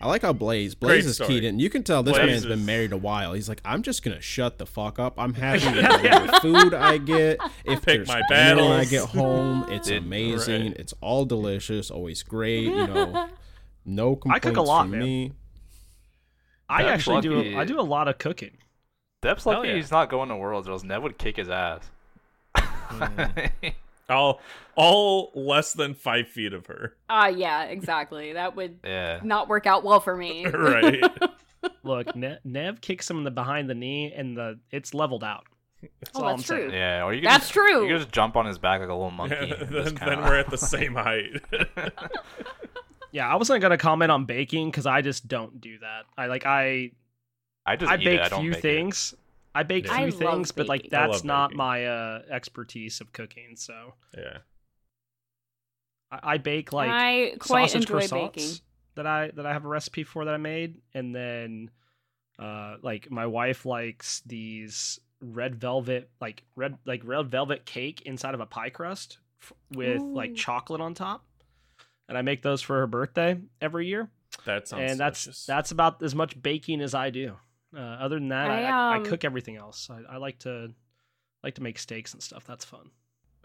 I like how Blaze Blaze Great is story. keyed in. You can tell this Blaze man's been married a while. He's like, I'm just gonna shut the fuck up. I'm happy with the food I get. If Pick there's my dinner when I get home, it's Did- amazing. right. It's all delicious. Always great. You know, no complaints I cook a lot, from man. me. I That's actually do. lucky. I do a lot of cooking. Deb's Hell lucky yeah. he's not going to Worlds, or else Nev would kick his ass. All all less than five feet of her. Ah, yeah, exactly. That would yeah. not work out well for me. Right. Look, ne- Nev kicks him in the behind the knee, and the it's leveled out. That's Oh, all that's I'm saying. true. Yeah, or you can That's just, true. You can just jump on his back like a little monkey. and then, then kinda- we're at the same height. Yeah, I wasn't gonna comment on baking because I just don't do that. I like I I just I eat bake it. I don't few bake it. Things. I bake Yeah. few I things, but like that's not baking. my uh, expertise of cooking. So yeah. I, I bake like I quite sausage enjoy croissants baking. that I that I have a recipe for that I made, and then uh, like my wife likes these red velvet like red like red velvet cake inside of a pie crust f- with like chocolate on top, and I make those for her birthday every year. That sounds and that's that's about as much baking as I do. Uh, other than that, I, I, I, I um, cook everything else. I, I like to like to make steaks and stuff. That's fun.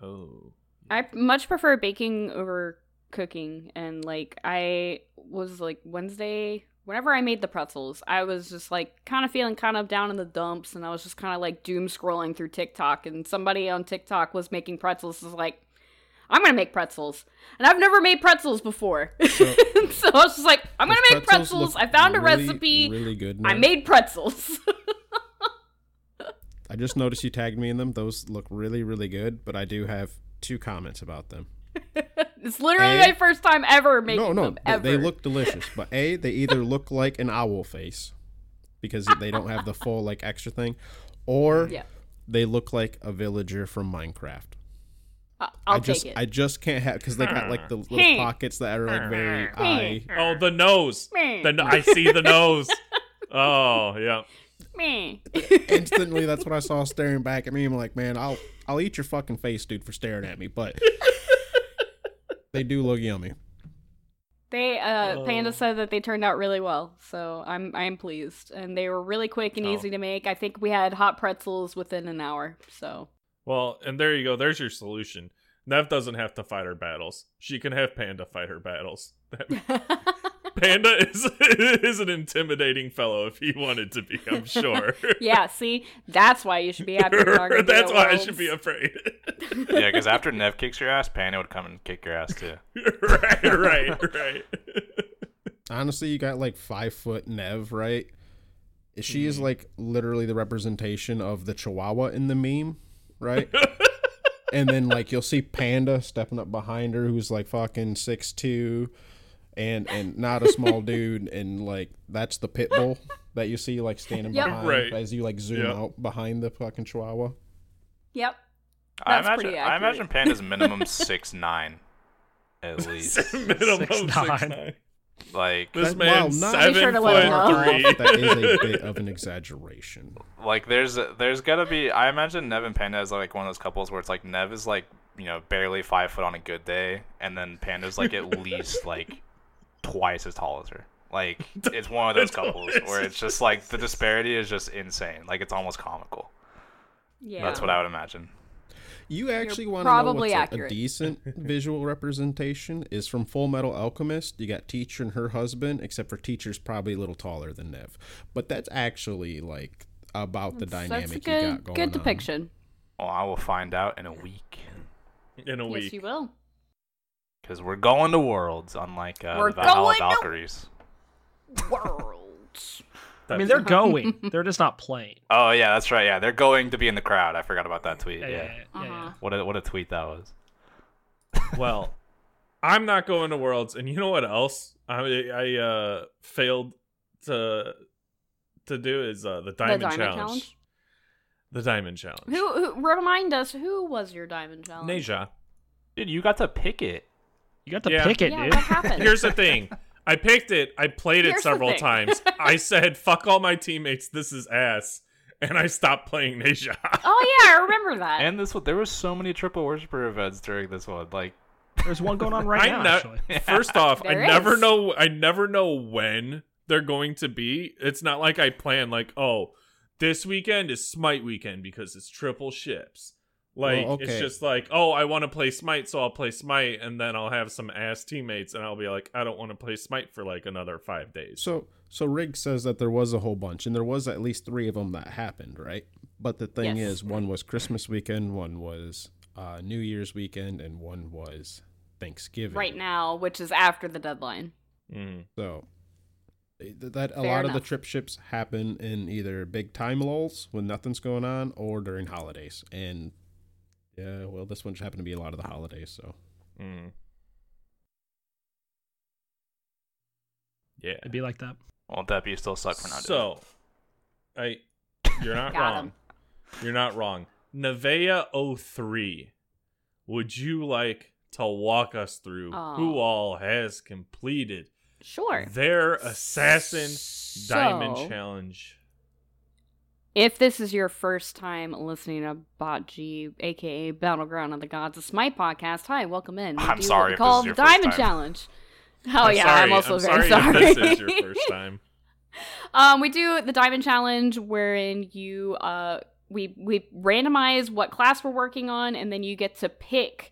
Oh. I much prefer baking over cooking and like I was like Wednesday whenever I made the pretzels, I was just like kind of feeling kind of down in the dumps and I was just kind of like doom scrolling through TikTok and somebody on TikTok was making pretzels was like I'm going to make pretzels. And I've never made pretzels before. So, I was just like I'm going to make pretzels. look I found a recipe. Really good. I made pretzels. I just noticed you tagged me in them. Those look really, really good. But I do have two comments about them. it's literally A- my first time ever making no, no, them they, ever. they look delicious. But a, they either look like an owl face because they don't have the full like extra thing, or Yeah. they look like a villager from Minecraft. I- I'll I just, take it. I just can't have because they got like the little pockets that are like very eye. Oh, the nose. Meh. The no- I see the nose. Oh, yeah. Meh. Instantly, that's what I saw staring back at me. I'm like, man, I'll, I'll eat your fucking face, dude, for staring at me. But they do look yummy. They uh Oh. Panda said that they turned out really well, so I'm I'm pleased. And they were really quick and Oh. easy to make. I think we had hot pretzels within an hour. So Well, and there you go. There's your solution. Nev doesn't have to fight her battles. She can have Panda fight her battles. Panda is is an intimidating fellow if he wanted to be. I'm sure. yeah, see, that's why you should be happy. you're not gonna be That's at why I should be afraid. yeah, because after Nev kicks your ass, Panda would come and kick your ass too. right, right, right. Honestly, you got like five foot Nev, right? She is Mm-hmm. like literally the representation of the Chihuahua in the meme, right? and then like you'll see Panda stepping up behind her, who's like fucking six two, and and not a small dude, and like that's the pit bull that you see like standing Yep. behind Right. as you like zoom Yep. out behind the fucking Chihuahua. Yep. I imagine I imagine. Panda's minimum six nine, at least. Minimum Six six, nine. nine. Like This man's wow, seven sure to let him foot three. that is a bit of an exaggeration. like there's there's gotta be I imagine Nev and Panda is like one of those couples where it's like Nev is like you know barely five foot on a good day, and then Panda's like at least like twice as tall as her. Like it's one of those couples where it's just like the disparity is just insane. Like it's almost comical. Yeah. That's what I would imagine. You actually want to know probably what's like, a decent visual representation is from Full Metal Alchemist. You got Teacher and her husband, except for Teacher's probably a little taller than Nev, but that's actually like about the That's dynamic a you got good, going good on. depiction. Well, I will find out in a week in a Yes, week. Yes, you will. because we're going to Worlds, unlike uh, We're the Valhalla going to- Valkyries. Worlds. I mean, they're going. They're just not playing. Oh yeah, that's right. Yeah, they're going to be in the crowd. I forgot about that tweet. Yeah, Yeah, yeah, yeah, yeah, yeah. Uh-huh. what a what a tweet that was. Well, I'm not going to Worlds, and you know what else I I uh failed to to do is uh the Diamond, Diamond Challenge. Challenge? The Diamond Challenge. Who, who remind us who was your diamond challenge? Ne Zha. Dude, you got to pick it. You got to Yeah. pick it, Yeah, dude. what happened? Here's the thing. I picked it. I played it Here's the several times. I said, "Fuck all my teammates. This is ass," and I stopped playing Ne Zha. oh yeah, I remember that. And this one, there was so many triple worshiper events during this one. Like, There's one going on right I now, ne- actually. First off, I There never know. I never know when they're going to be. It's not like I plan like, oh, this weekend is Smite weekend because it's triple ships. Like Well, it's just like, oh, I want to play Smite, so I'll play Smite, and then I'll have some ass teammates, and I'll be like, I don't want to play Smite for like another five days. So, so Rig says that there was a whole bunch, and there was at least three of them that happened, right? But the thing Yes. is, one was Christmas weekend, one was uh, New Year's weekend, and one was Thanksgiving. right now, which is after the deadline. Mm. So th- that a Fair lot of the trip ships happen in either big time lulls when nothing's going on, or during holidays. And yeah, well, this one just happened to be a lot of the holidays. So Mm. Yeah. It'd be like that. won't that be still suck for not So, I, you're not wrong. him. You're not wrong. Nevea 03, would you like to walk us through who Oh. all has completed Sure. their Assassin Diamond Challenge? If this is your first time listening to Bot G, aka Battleground of the Gods, it's my podcast, hi, welcome in. We I'm do sorry what we call the Diamond. Challenge. Oh I'm yeah, sorry, I'm also very sorry. sorry. this is your first time. um, we do the Diamond Challenge, wherein you uh we we randomize what class we're working on, and then you get to pick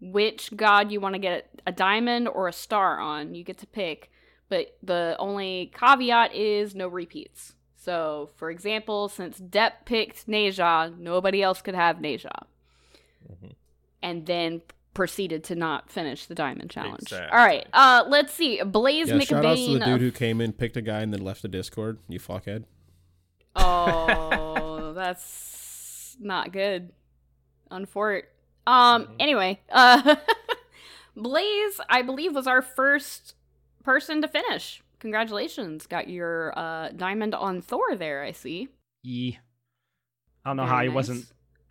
which god you want to get a diamond or a star on. You get to pick, but the only caveat is no repeats. So, for example, since Depp picked Ne Zha, nobody else could have Ne Zha. Mhm. And then proceeded to not finish the diamond challenge. Exactly. All right. Uh let's see. Blaze yeah, shout outs to the dude of who came in, picked a guy, and then left the Discord. You fuckhead. Oh, that's not good. Unfort. Um. Mhm. Anyway, uh, Blaze, I believe, was our first person to finish. Congratulations, got your uh diamond on Thor there. I see. Yee. I don't know Very how he wasn't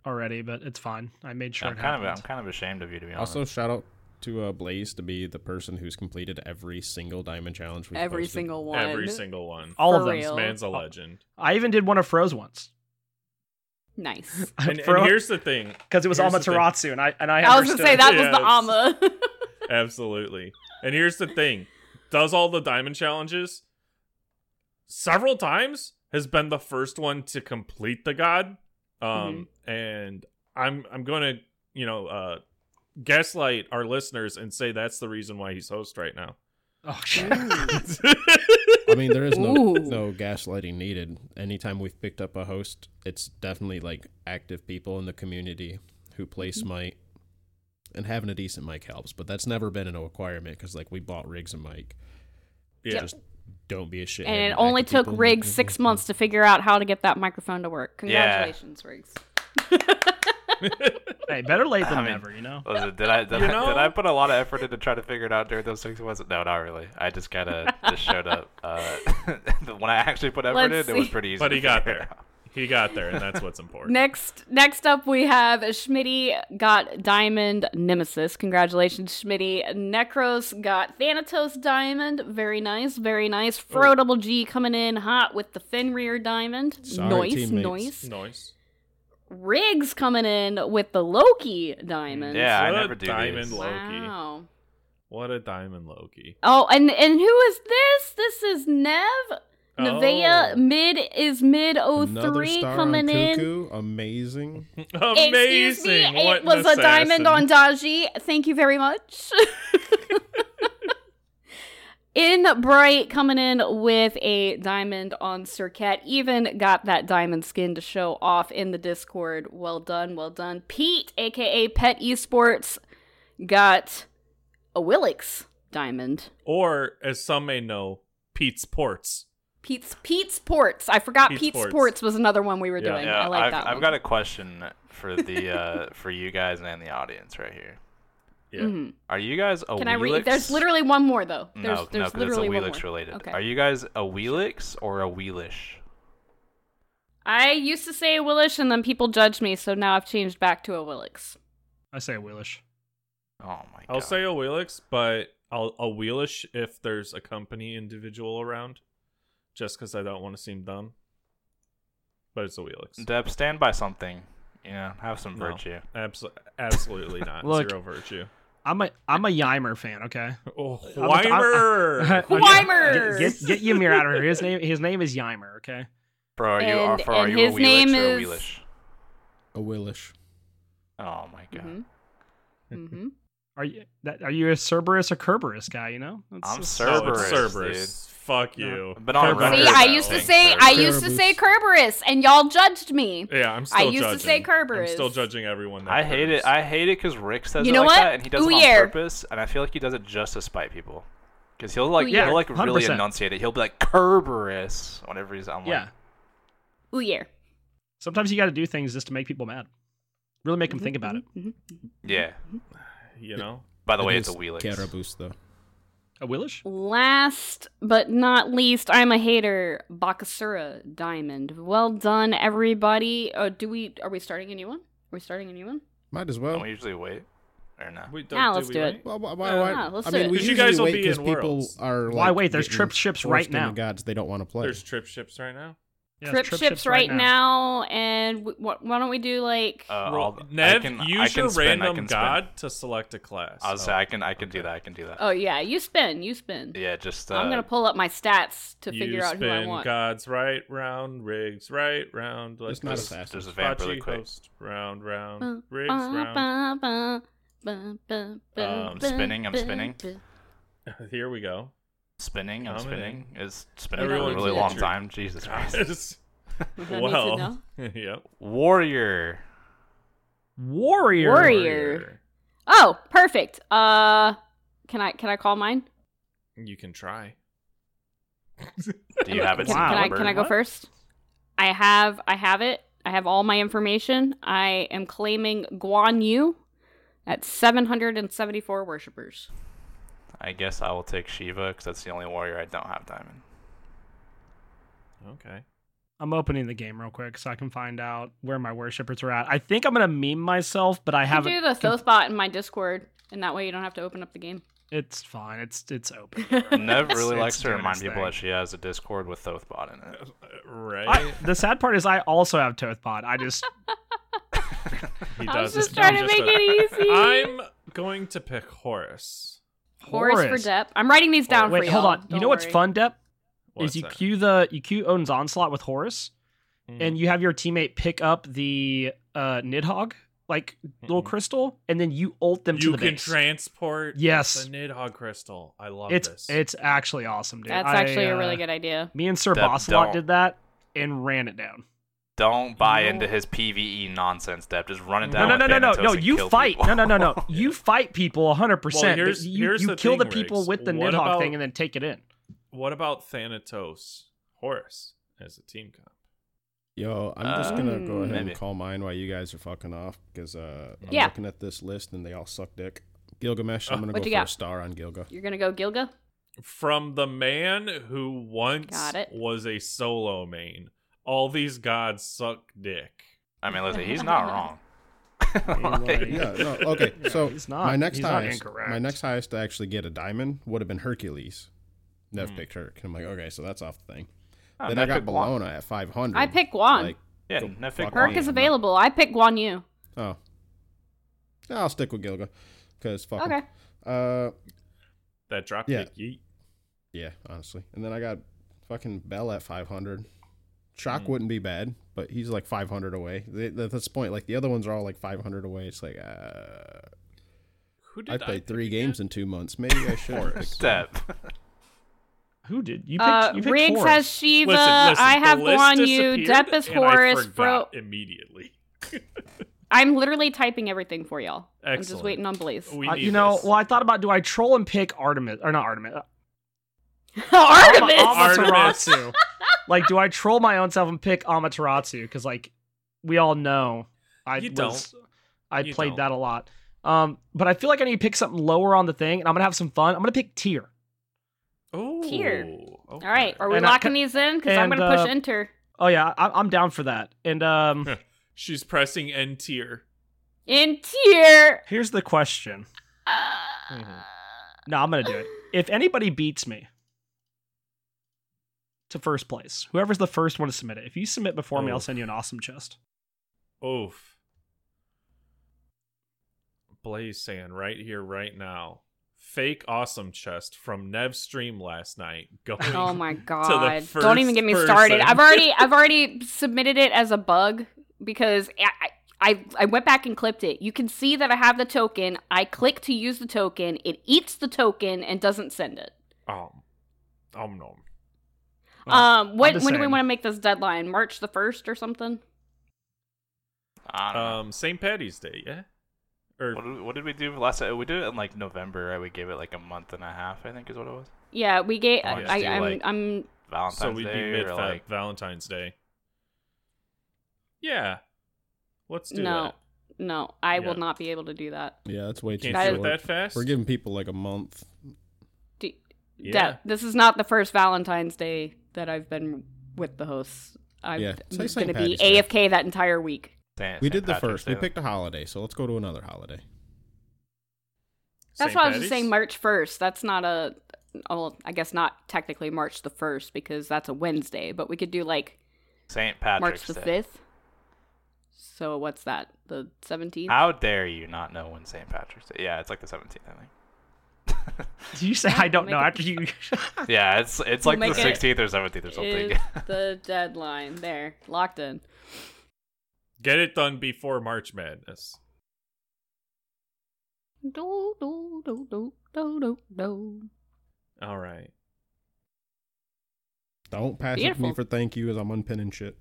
already, but it's fine. I made sure I'm it kind of I'm kind of ashamed of you to be honest. Also, shout out to uh, Blaze to be the person who's completed every single diamond challenge. We've Every posted. single one. Every single one. All For of them. This man's a legend. I even did one of Froze once. Nice. And, and here's the thing. because it was here's the thing. Amaterasu, and I and I, I was gonna say that Yeah, was the it's- Ama. Absolutely. And here's the thing. Does all the diamond challenges several times has been the first one to complete the god. Um and I'm I'm going to, you know, uh gaslight our listeners and say that's the reason why he's host right now. Oh. I mean, there is no Ooh. no gaslighting needed. Anytime we've picked up a host, it's definitely like active people in the community who play Mm-hmm. Smite, and having a decent mic helps. But that's never been a requirement because like we bought rigs and mic. yeah. Just don't be a shit. and it only took Riggs six months to figure out how to get that microphone to work. Yeah. Congratulations, Riggs. hey, better late than I mean, never, you know. Was it- did I did, You I know? did I put a lot of effort into trying to figure it out during those six months? No, not really. I just kind of just showed up. Uh, when I actually put effort Let's in, it was pretty easy. But to he got there. out. He got there, and that's what's important. Next, next up we have Schmitty got Diamond Nemesis. Congratulations, Schmitty. Necros got Thanatos Diamond. Very nice, very nice. Fro Double G coming in hot with the Fenrir Diamond. Sorry, noise, teammates. noise. Noise. Riggs coming in with the Loki Diamond. Yeah, I What a never do diamond these. Loki. Wow. What a diamond Loki. Oh, and and who is this? This is Nev. Nevea Oh. mid is mid oh Another 03 star coming on in. Cuckoo. Amazing. Amazing. Excuse me, What it was an a diamond on assassin. Daji. Thank you very much. in Bright coming in with a diamond on Serqet. Even got that diamond skin to show off in the Discord. Well done, well done. Pete, aka Pet Esports, got a Willix diamond. Or, as some may know, Pete's Ports. Pete's Pete's Ports. I forgot Pete's Pete's, Ports. Ports. was another one we were Yeah. doing. Yeah, I like I've, that I've got a question for the uh, for you guys and the audience right here. Yeah. Mhm. Are you guys a Can I read? There's literally one more though. There's, no, no, there's 'cause it's a Wheelix related. Okay. Are you guys a Wheelix or a Wheelish? I used to say Willish, and then people judged me, so now I've changed back to a Willix. I say Willish. Oh my god. I'll say a Wheelix, but I'll a Wheelish if there's a company individual around, just because I don't want to seem dumb. But it's a Wheelix. Deb, stand by something. You know, have some No. virtue. Abso- absolutely not. Look. Zero virtue. I'm a I'm a Yimer fan. Okay. Oh, I'm a- I'm- Weimer! Weimer! Get, get, get Ymir out of here. His name his name is Yimer. Okay. Bro, are you, And- are, are and you his a Wheelix name or a Wheelish? A Willish. Oh my god. hmm hmm Are you that are you a Cerberus or Kerberos guy? You know. That's I'm just- Cerberus, it's Cerberus. Fuck No. you. I've been on Kerberos. record See, I used to say I used to say Kerberos, and y'all judged me. Yeah, I'm still I used to judging. say Kerberos. I'm still judging everyone. That I hate it. I hate it because Rick says You it like what? that, and he does it Ooh, on yeah. purpose, and I feel like he does it just to spite people. Because he'll like Ooh, yeah. he'll like really 100%. enunciate it. He'll be like Kerberos whenever he's on. Yeah. Ooh yeah. Sometimes you got to do things just to make people mad. Really make them think mm-hmm, about it. Mhm. yeah. Mm-hmm. You know. By the way, it's a is Wheelix. Caraboost though. A Willish? Last but not least, I'm a hater. Bakasura Diamond. Well done, everybody. Uh, do we? Are we starting a new one? Are we starting a new one? Might as well. Don't well. we usually wait or no? We Nah, do let's we do it. wait? Well, why, why, Yeah. why- Yeah, let's I do mean, it. we 'Cause you usually guys will wait be 'cause in people Worlds. are like, Why wait? There's trip ships right now. Gods, they don't want to play. There's trip ships right now. Yeah, Trip, trip ships, right now. and w- why don't we do like? Uh, Roll- I'll- Nev, can- use your spin, random can spin. god to select a class. I'll Oh. say I can. I can do that. I can do that. oh yeah, you spin, you spin. Yeah, just. Uh, I'm gonna pull up my stats to figure out who I spin want. gods right round, rigs right round. Like It's not this. assassin. Just a vamp really Bocce quick. host round round, Ba, rigs ba, round. ba, Um, spinning, I'm spinning. Here we go. Spinning. I'm spinning. Is spinning Everyone for a really long to- time. Jesus Christ. Guys. Does that to well, know? yep. Warrior. Warrior. Warrior. Oh, perfect. Uh, can I can I call mine? You can try. Do you have it? Can, Wow. can I can I go What? first? I have I have it. I have all my information. I am claiming Guan Yu at 774 worshippers. I guess I will take Shiva because that's the only warrior I don't have diamond. Okay. I'm opening the game real quick so I can find out where my worshippers are at. I think I'm gonna meme myself, but I I haven't. do the Thothbot in my Discord, and that way you don't have to open up the game. It's fine. It's it's open. Nev really It's likes to remind people thing. that she has a Discord with Thothbot in it. Uh, right. I, the sad part is I also have Thothbot. I just he does. I was just trying to make it easy. I'm going to pick Horus. Horus for depth. I'm writing these down Wait, for hold y'all. on. You Don't know what's fun, Dep? What's is you that? queue the you queue Odin's onslaught with Horus, Mhm. and you have your teammate pick up the uh, Nidhogg, like little Mm-mm. crystal, and then you ult them to you the can base. transport Yes. the Nidhogg crystal. I love it's this. it's actually awesome, dude. That's I, actually a really uh, good idea. Me and Sir Dep- Bosslot don't. did that and ran it down. Don't buy know- into his PVE nonsense, Deb. Just run it down. No, no, no, no, no, no. You fight. people. No, no, no, no. You fight people 100%. Well, here's- you here's you the kill the people Riggs. with the What Nidhogg about- thing and then take it in. what about Thanatos Horus as a team comp? Yo, I'm just gonna go Uh, ahead maybe. and call mine while you guys are fucking off because uh, I'm Yeah. looking at this list and they all suck dick. Gilgamesh, I'm Oh. gonna What go you for a star on Gilga. You're gonna go Gilga? From the man who once Got it. was a solo main. All these gods suck dick. I mean, listen, he's not wrong. Like- yeah, no, okay. So he's not. my next he's highest, incorrect. my next highest to actually get a diamond would have been Hercules. Nev Hmm. picked Herc. I'm like, okay, so that's off the thing. Oh, then I got picked Guan. Bellona at 500. I pick Guan. Like, Yeah, Go Nev picked Herc Guan. is available. I pick Guan Yu. oh, Yeah, I'll stick with Gilga because fuck. 'em. Okay. Uh, That drop Yeah. kick yeet. yeah, honestly. And then I got fucking Bell at 500. Chaac Mm. wouldn't be bad, but he's like 500 away. Th- At this point, like the other ones are all like 500 away. It's like, uh, Who did I played pick three again? games in two months. Maybe I should. have picked Dep. Who did? You picked, Uh, you picked Riggs Horus. has Shiva. Listen, listen, I have the list Guan Yu. Depp is Horus. Fro. forgot immediately. I'm literally typing everything for y'all. I'm just waiting on Blaze. Uh, need you know, this. well, I thought about do I troll and pick Artemis or not Artemis? uh, Artemis. Artemis. Amaterasu. Like, do I troll my own self and pick Amaterasu? Because like we all know, I You was, I You played don't. that a lot. Um, but I feel like I need to pick something lower on the thing, and I'm gonna have some fun. I'm gonna pick Tyr. Oh, Tyr. okay. All right, are we And I- locking these in? Because I'm gonna push uh, enter. Oh yeah, I, I'm down for that. And um, She's pressing N tier. In tier. here's the question. Mhm. No, I'm gonna do it. If anybody beats me to first place, whoever's the first one to submit it, if you submit before me, I'll send you an awesome chest. Oof. Blaze saying right here, right now. Fake awesome chest from Nev stream last night. Going Oh my the god! first Don't even get me started. person. I've already I've already submitted it as a bug because I, I I went back and clipped it. You can see that I have the token. I click to use the token. It eats the token and doesn't send it. Um, um, no. Um, when the when do we want to make this deadline? March the first or something? I don't know. Um, St. Patty's Day, yeah. Or What did, what did we do last? We did it in like November. Right? We gave it like a month and a half. I think is what it was. Yeah, we gave. I, just I, do, I'm like- I'm Valentine's so we'd Day be mid like Valentine's Day. Yeah, let's do no that. no. I Yeah. will not be able to do that. Yeah, that's way too Can't do it that fast. We're giving people like a month. D- Yeah. Deb, this is not the first Valentine's Day that I've been with the hosts. I'm Yeah, going to be Patty's Day. AFK that entire week. Saint- We Saint did the Patrick's first. We picked a holiday, so let's go to another holiday. That's St. why I was just saying March 1st. That's not a. Well, I guess not technically March the 1st because that's a Wednesday, but we could do like Saint Patrick's March Patrick's the Day. 5th. So what's that? The 17th? How dare you not know when Saint Patrick's Day? Yeah, it's like the 17th, I think. Did you say Yeah, I don't know after you? yeah, it's it's We'll like the 16th or 17th or something. Is the deadline. There. Locked in. Get it done before March Madness. Do, do, do, do, do, do, do. All right. Don't pass it to me for thank you as I'm unpinning shit.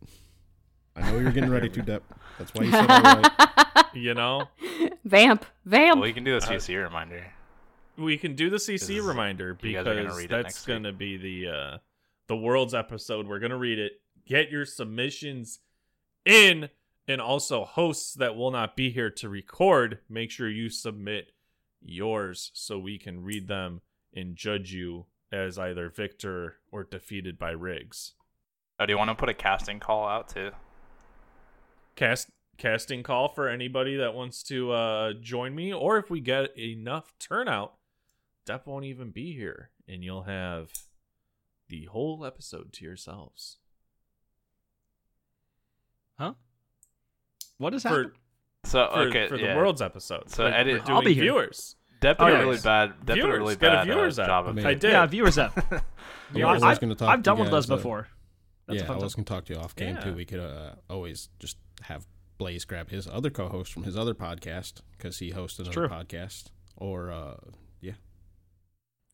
I know you're getting ready to, Dep. That's why you said all right. You know, Vamp. Vamp. well, you can do this Uh, CC reminder. We can do the CC reminder are gonna because that's gonna be the uh the world's episode. We're gonna read it. Get your submissions in, and also hosts that will not be here to record. Make sure you submit yours so we can read them and judge you as either victor or defeated by Riggs. Oh, do you want to put a casting call out too? Cast casting call for anybody that wants to uh join me, or if we get enough turnout, Depp won't even be here, and you'll have the whole episode to yourselves. Huh? What is happening? So for, okay, for yeah. the world's episode. So Like, edit- we're I'll be here. viewers. Depp did Oh, a really bad. Depp did a Viewers, really get a bad viewers uh, app. job of I mean- I did. Yeah, viewers up. Yeah, Yeah, I was I've, gonna talk I've to you done one of those uh, before. That's yeah, fun I was gonna talk to you off game Yeah. too. We could uh, always just have Blaze grab his other co-host from his other podcast because he hosts another podcast, or uh, yeah,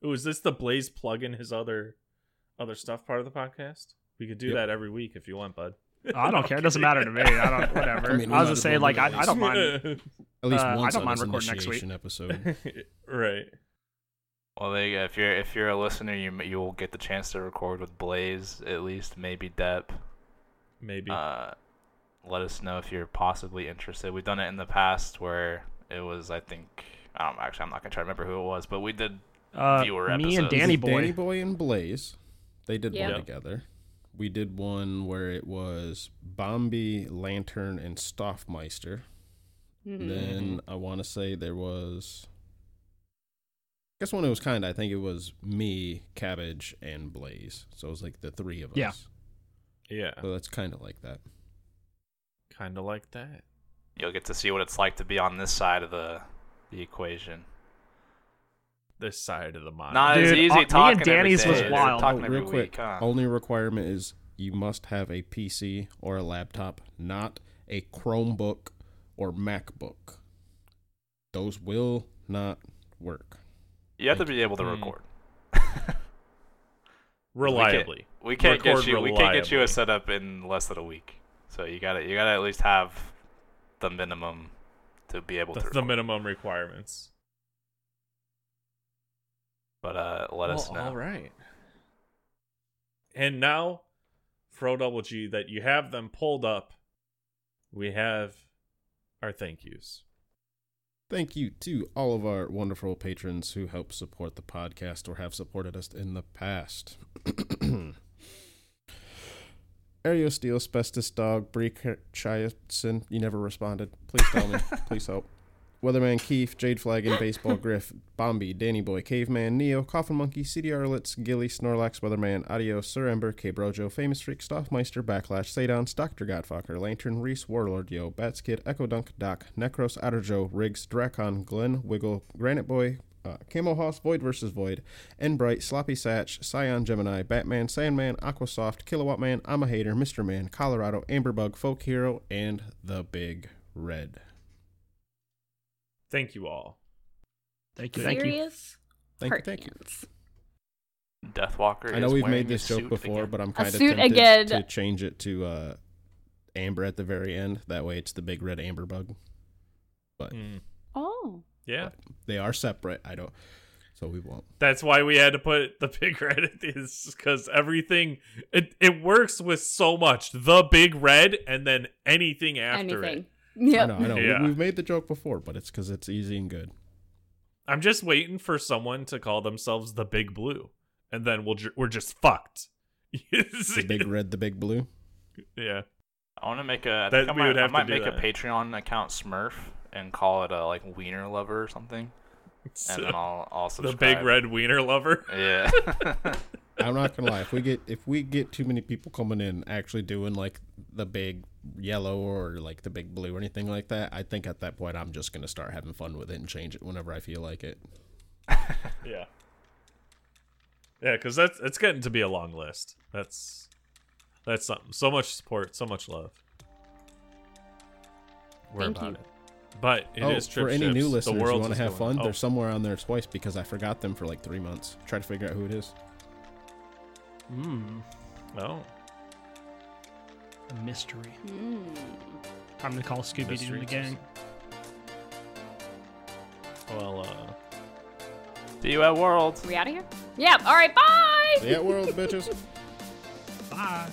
Ooh, is this the Blaze plug in his other other stuff part of the podcast? We could do Yep. that every week if you want, bud. I don't care. It doesn't matter to me. I don't. Whatever. I I, mean, we was just saying, like, I. I don't mind. at least Uh, I don't mind his recording next week. initiation episode. right. Well, they, if you're if you're a listener, you you will get the chance to record with Blaze at least, maybe Depp. Maybe. Uh, let us know if you're possibly interested. We've done it in the past where it was, I think, I don't actually, I'm not gonna try to remember who it was, but we did. Uh, Viewer me and. Danny Boy. Danny Boy and Blaze, they did Yeah. one together. We did one where it was Bombi, Lantern, and Stoffmeister. Mhm. Then I want to say there was. I guess when it was kind of, I think it was me, Cabbage, and Blaze. So it was like the three of us. Yeah. yeah. So that's kind of like that. Kind of like that. You'll get to see what it's like to be on this side of the the equation. This side of the mind. Not as easy uh, me and Danny's was wild. Talking Oh, every real quick, week, huh? only requirement is you must have a PC or a laptop, not a Chromebook or MacBook. Those will not work. You have to be able to Hmm. record. Reliably. We can't Record get you. We can't get you a setup in less than a week. So you gotta you gotta at least have the minimum to be able to. Record. the minimum requirements. But uh, let us know. All right. And now, Fro Double G, that you have them pulled up, we have our thank yous. Thank you to all of our wonderful patrons who help support the podcast or have supported us in the past. Ario Steel, Asbestos Dog, Bree Chiason, you never responded. Please tell me. Please help. Weatherman Keith, Jade Flagon, Baseball Griff, Bombi, Danny Boy, Caveman, Neo, Coffin Monkey, CDR Litz, Gilly, Snorlax, Weatherman, Adios, Sir Ember, K Brojo, Famous Freak, Stoffmeister, Backlash, Sadons, Dr. Godfucker, Lantern, Reese, Warlord, Yo, Batskid, Echo Dunk, Doc, Necros, Outerjo, Riggs, Dracon, Glenn, Wiggle, Granite Boy, uh, Camo Hoss, Void vs. Void, Enbright, Sloppy Satch, Scion Gemini, Batman, Sandman, Aquasoft, Kilowatt Man, I'm a Hater, Mr. Man, Colorado, Amberbug, Folk Hero, and The Big Red. Thank you all. Thank you. Thank you. Serious? Thank you, Heart thank you. hands. Deathwalker. I know is we've made this joke before, again. but I'm kind of tempted again. to change it to uh, Amber at the very end. That way, it's the big red amber bug. But Mm. Oh. Yeah. they are separate. I don't, so we won't. That's why we had to put the big red at this because everything it, it works with so much. The big red and then anything after Anything. it. I know, I know. Yeah. We, we've made the joke before, but it's because it's easy and good. I'm just waiting for someone to call themselves the big blue, and then we'll ju- we're just fucked. The big red, the big blue. yeah. I want to make a. I, That- think I might, I might do make a. Patreon account Smurf and call it a like Wiener Lover or something, and then I'll I'll the big red wiener lover. Yeah. I'm not gonna lie. If we get if we get too many people coming in actually doing like the big yellow or like the big blue or anything like that, I think at that point I'm just gonna start having fun with it and change it whenever I feel like it. Yeah. Yeah, because that's it's getting to be a long list. That's that's something. So much support, so much love. We're Thank about you. it. But it oh, is oh, trip for any ships. new listeners who world want to have fun, oh, they're somewhere on there twice because I forgot them for like three months. Try to figure out who it is. Mm, oh, a mystery. Mm. Time to call Scooby Doo Mystery and the gang. well, uh, See you at Worlds. we out of here? Yep. All right. Bye. Yeah, world bitches. Bye.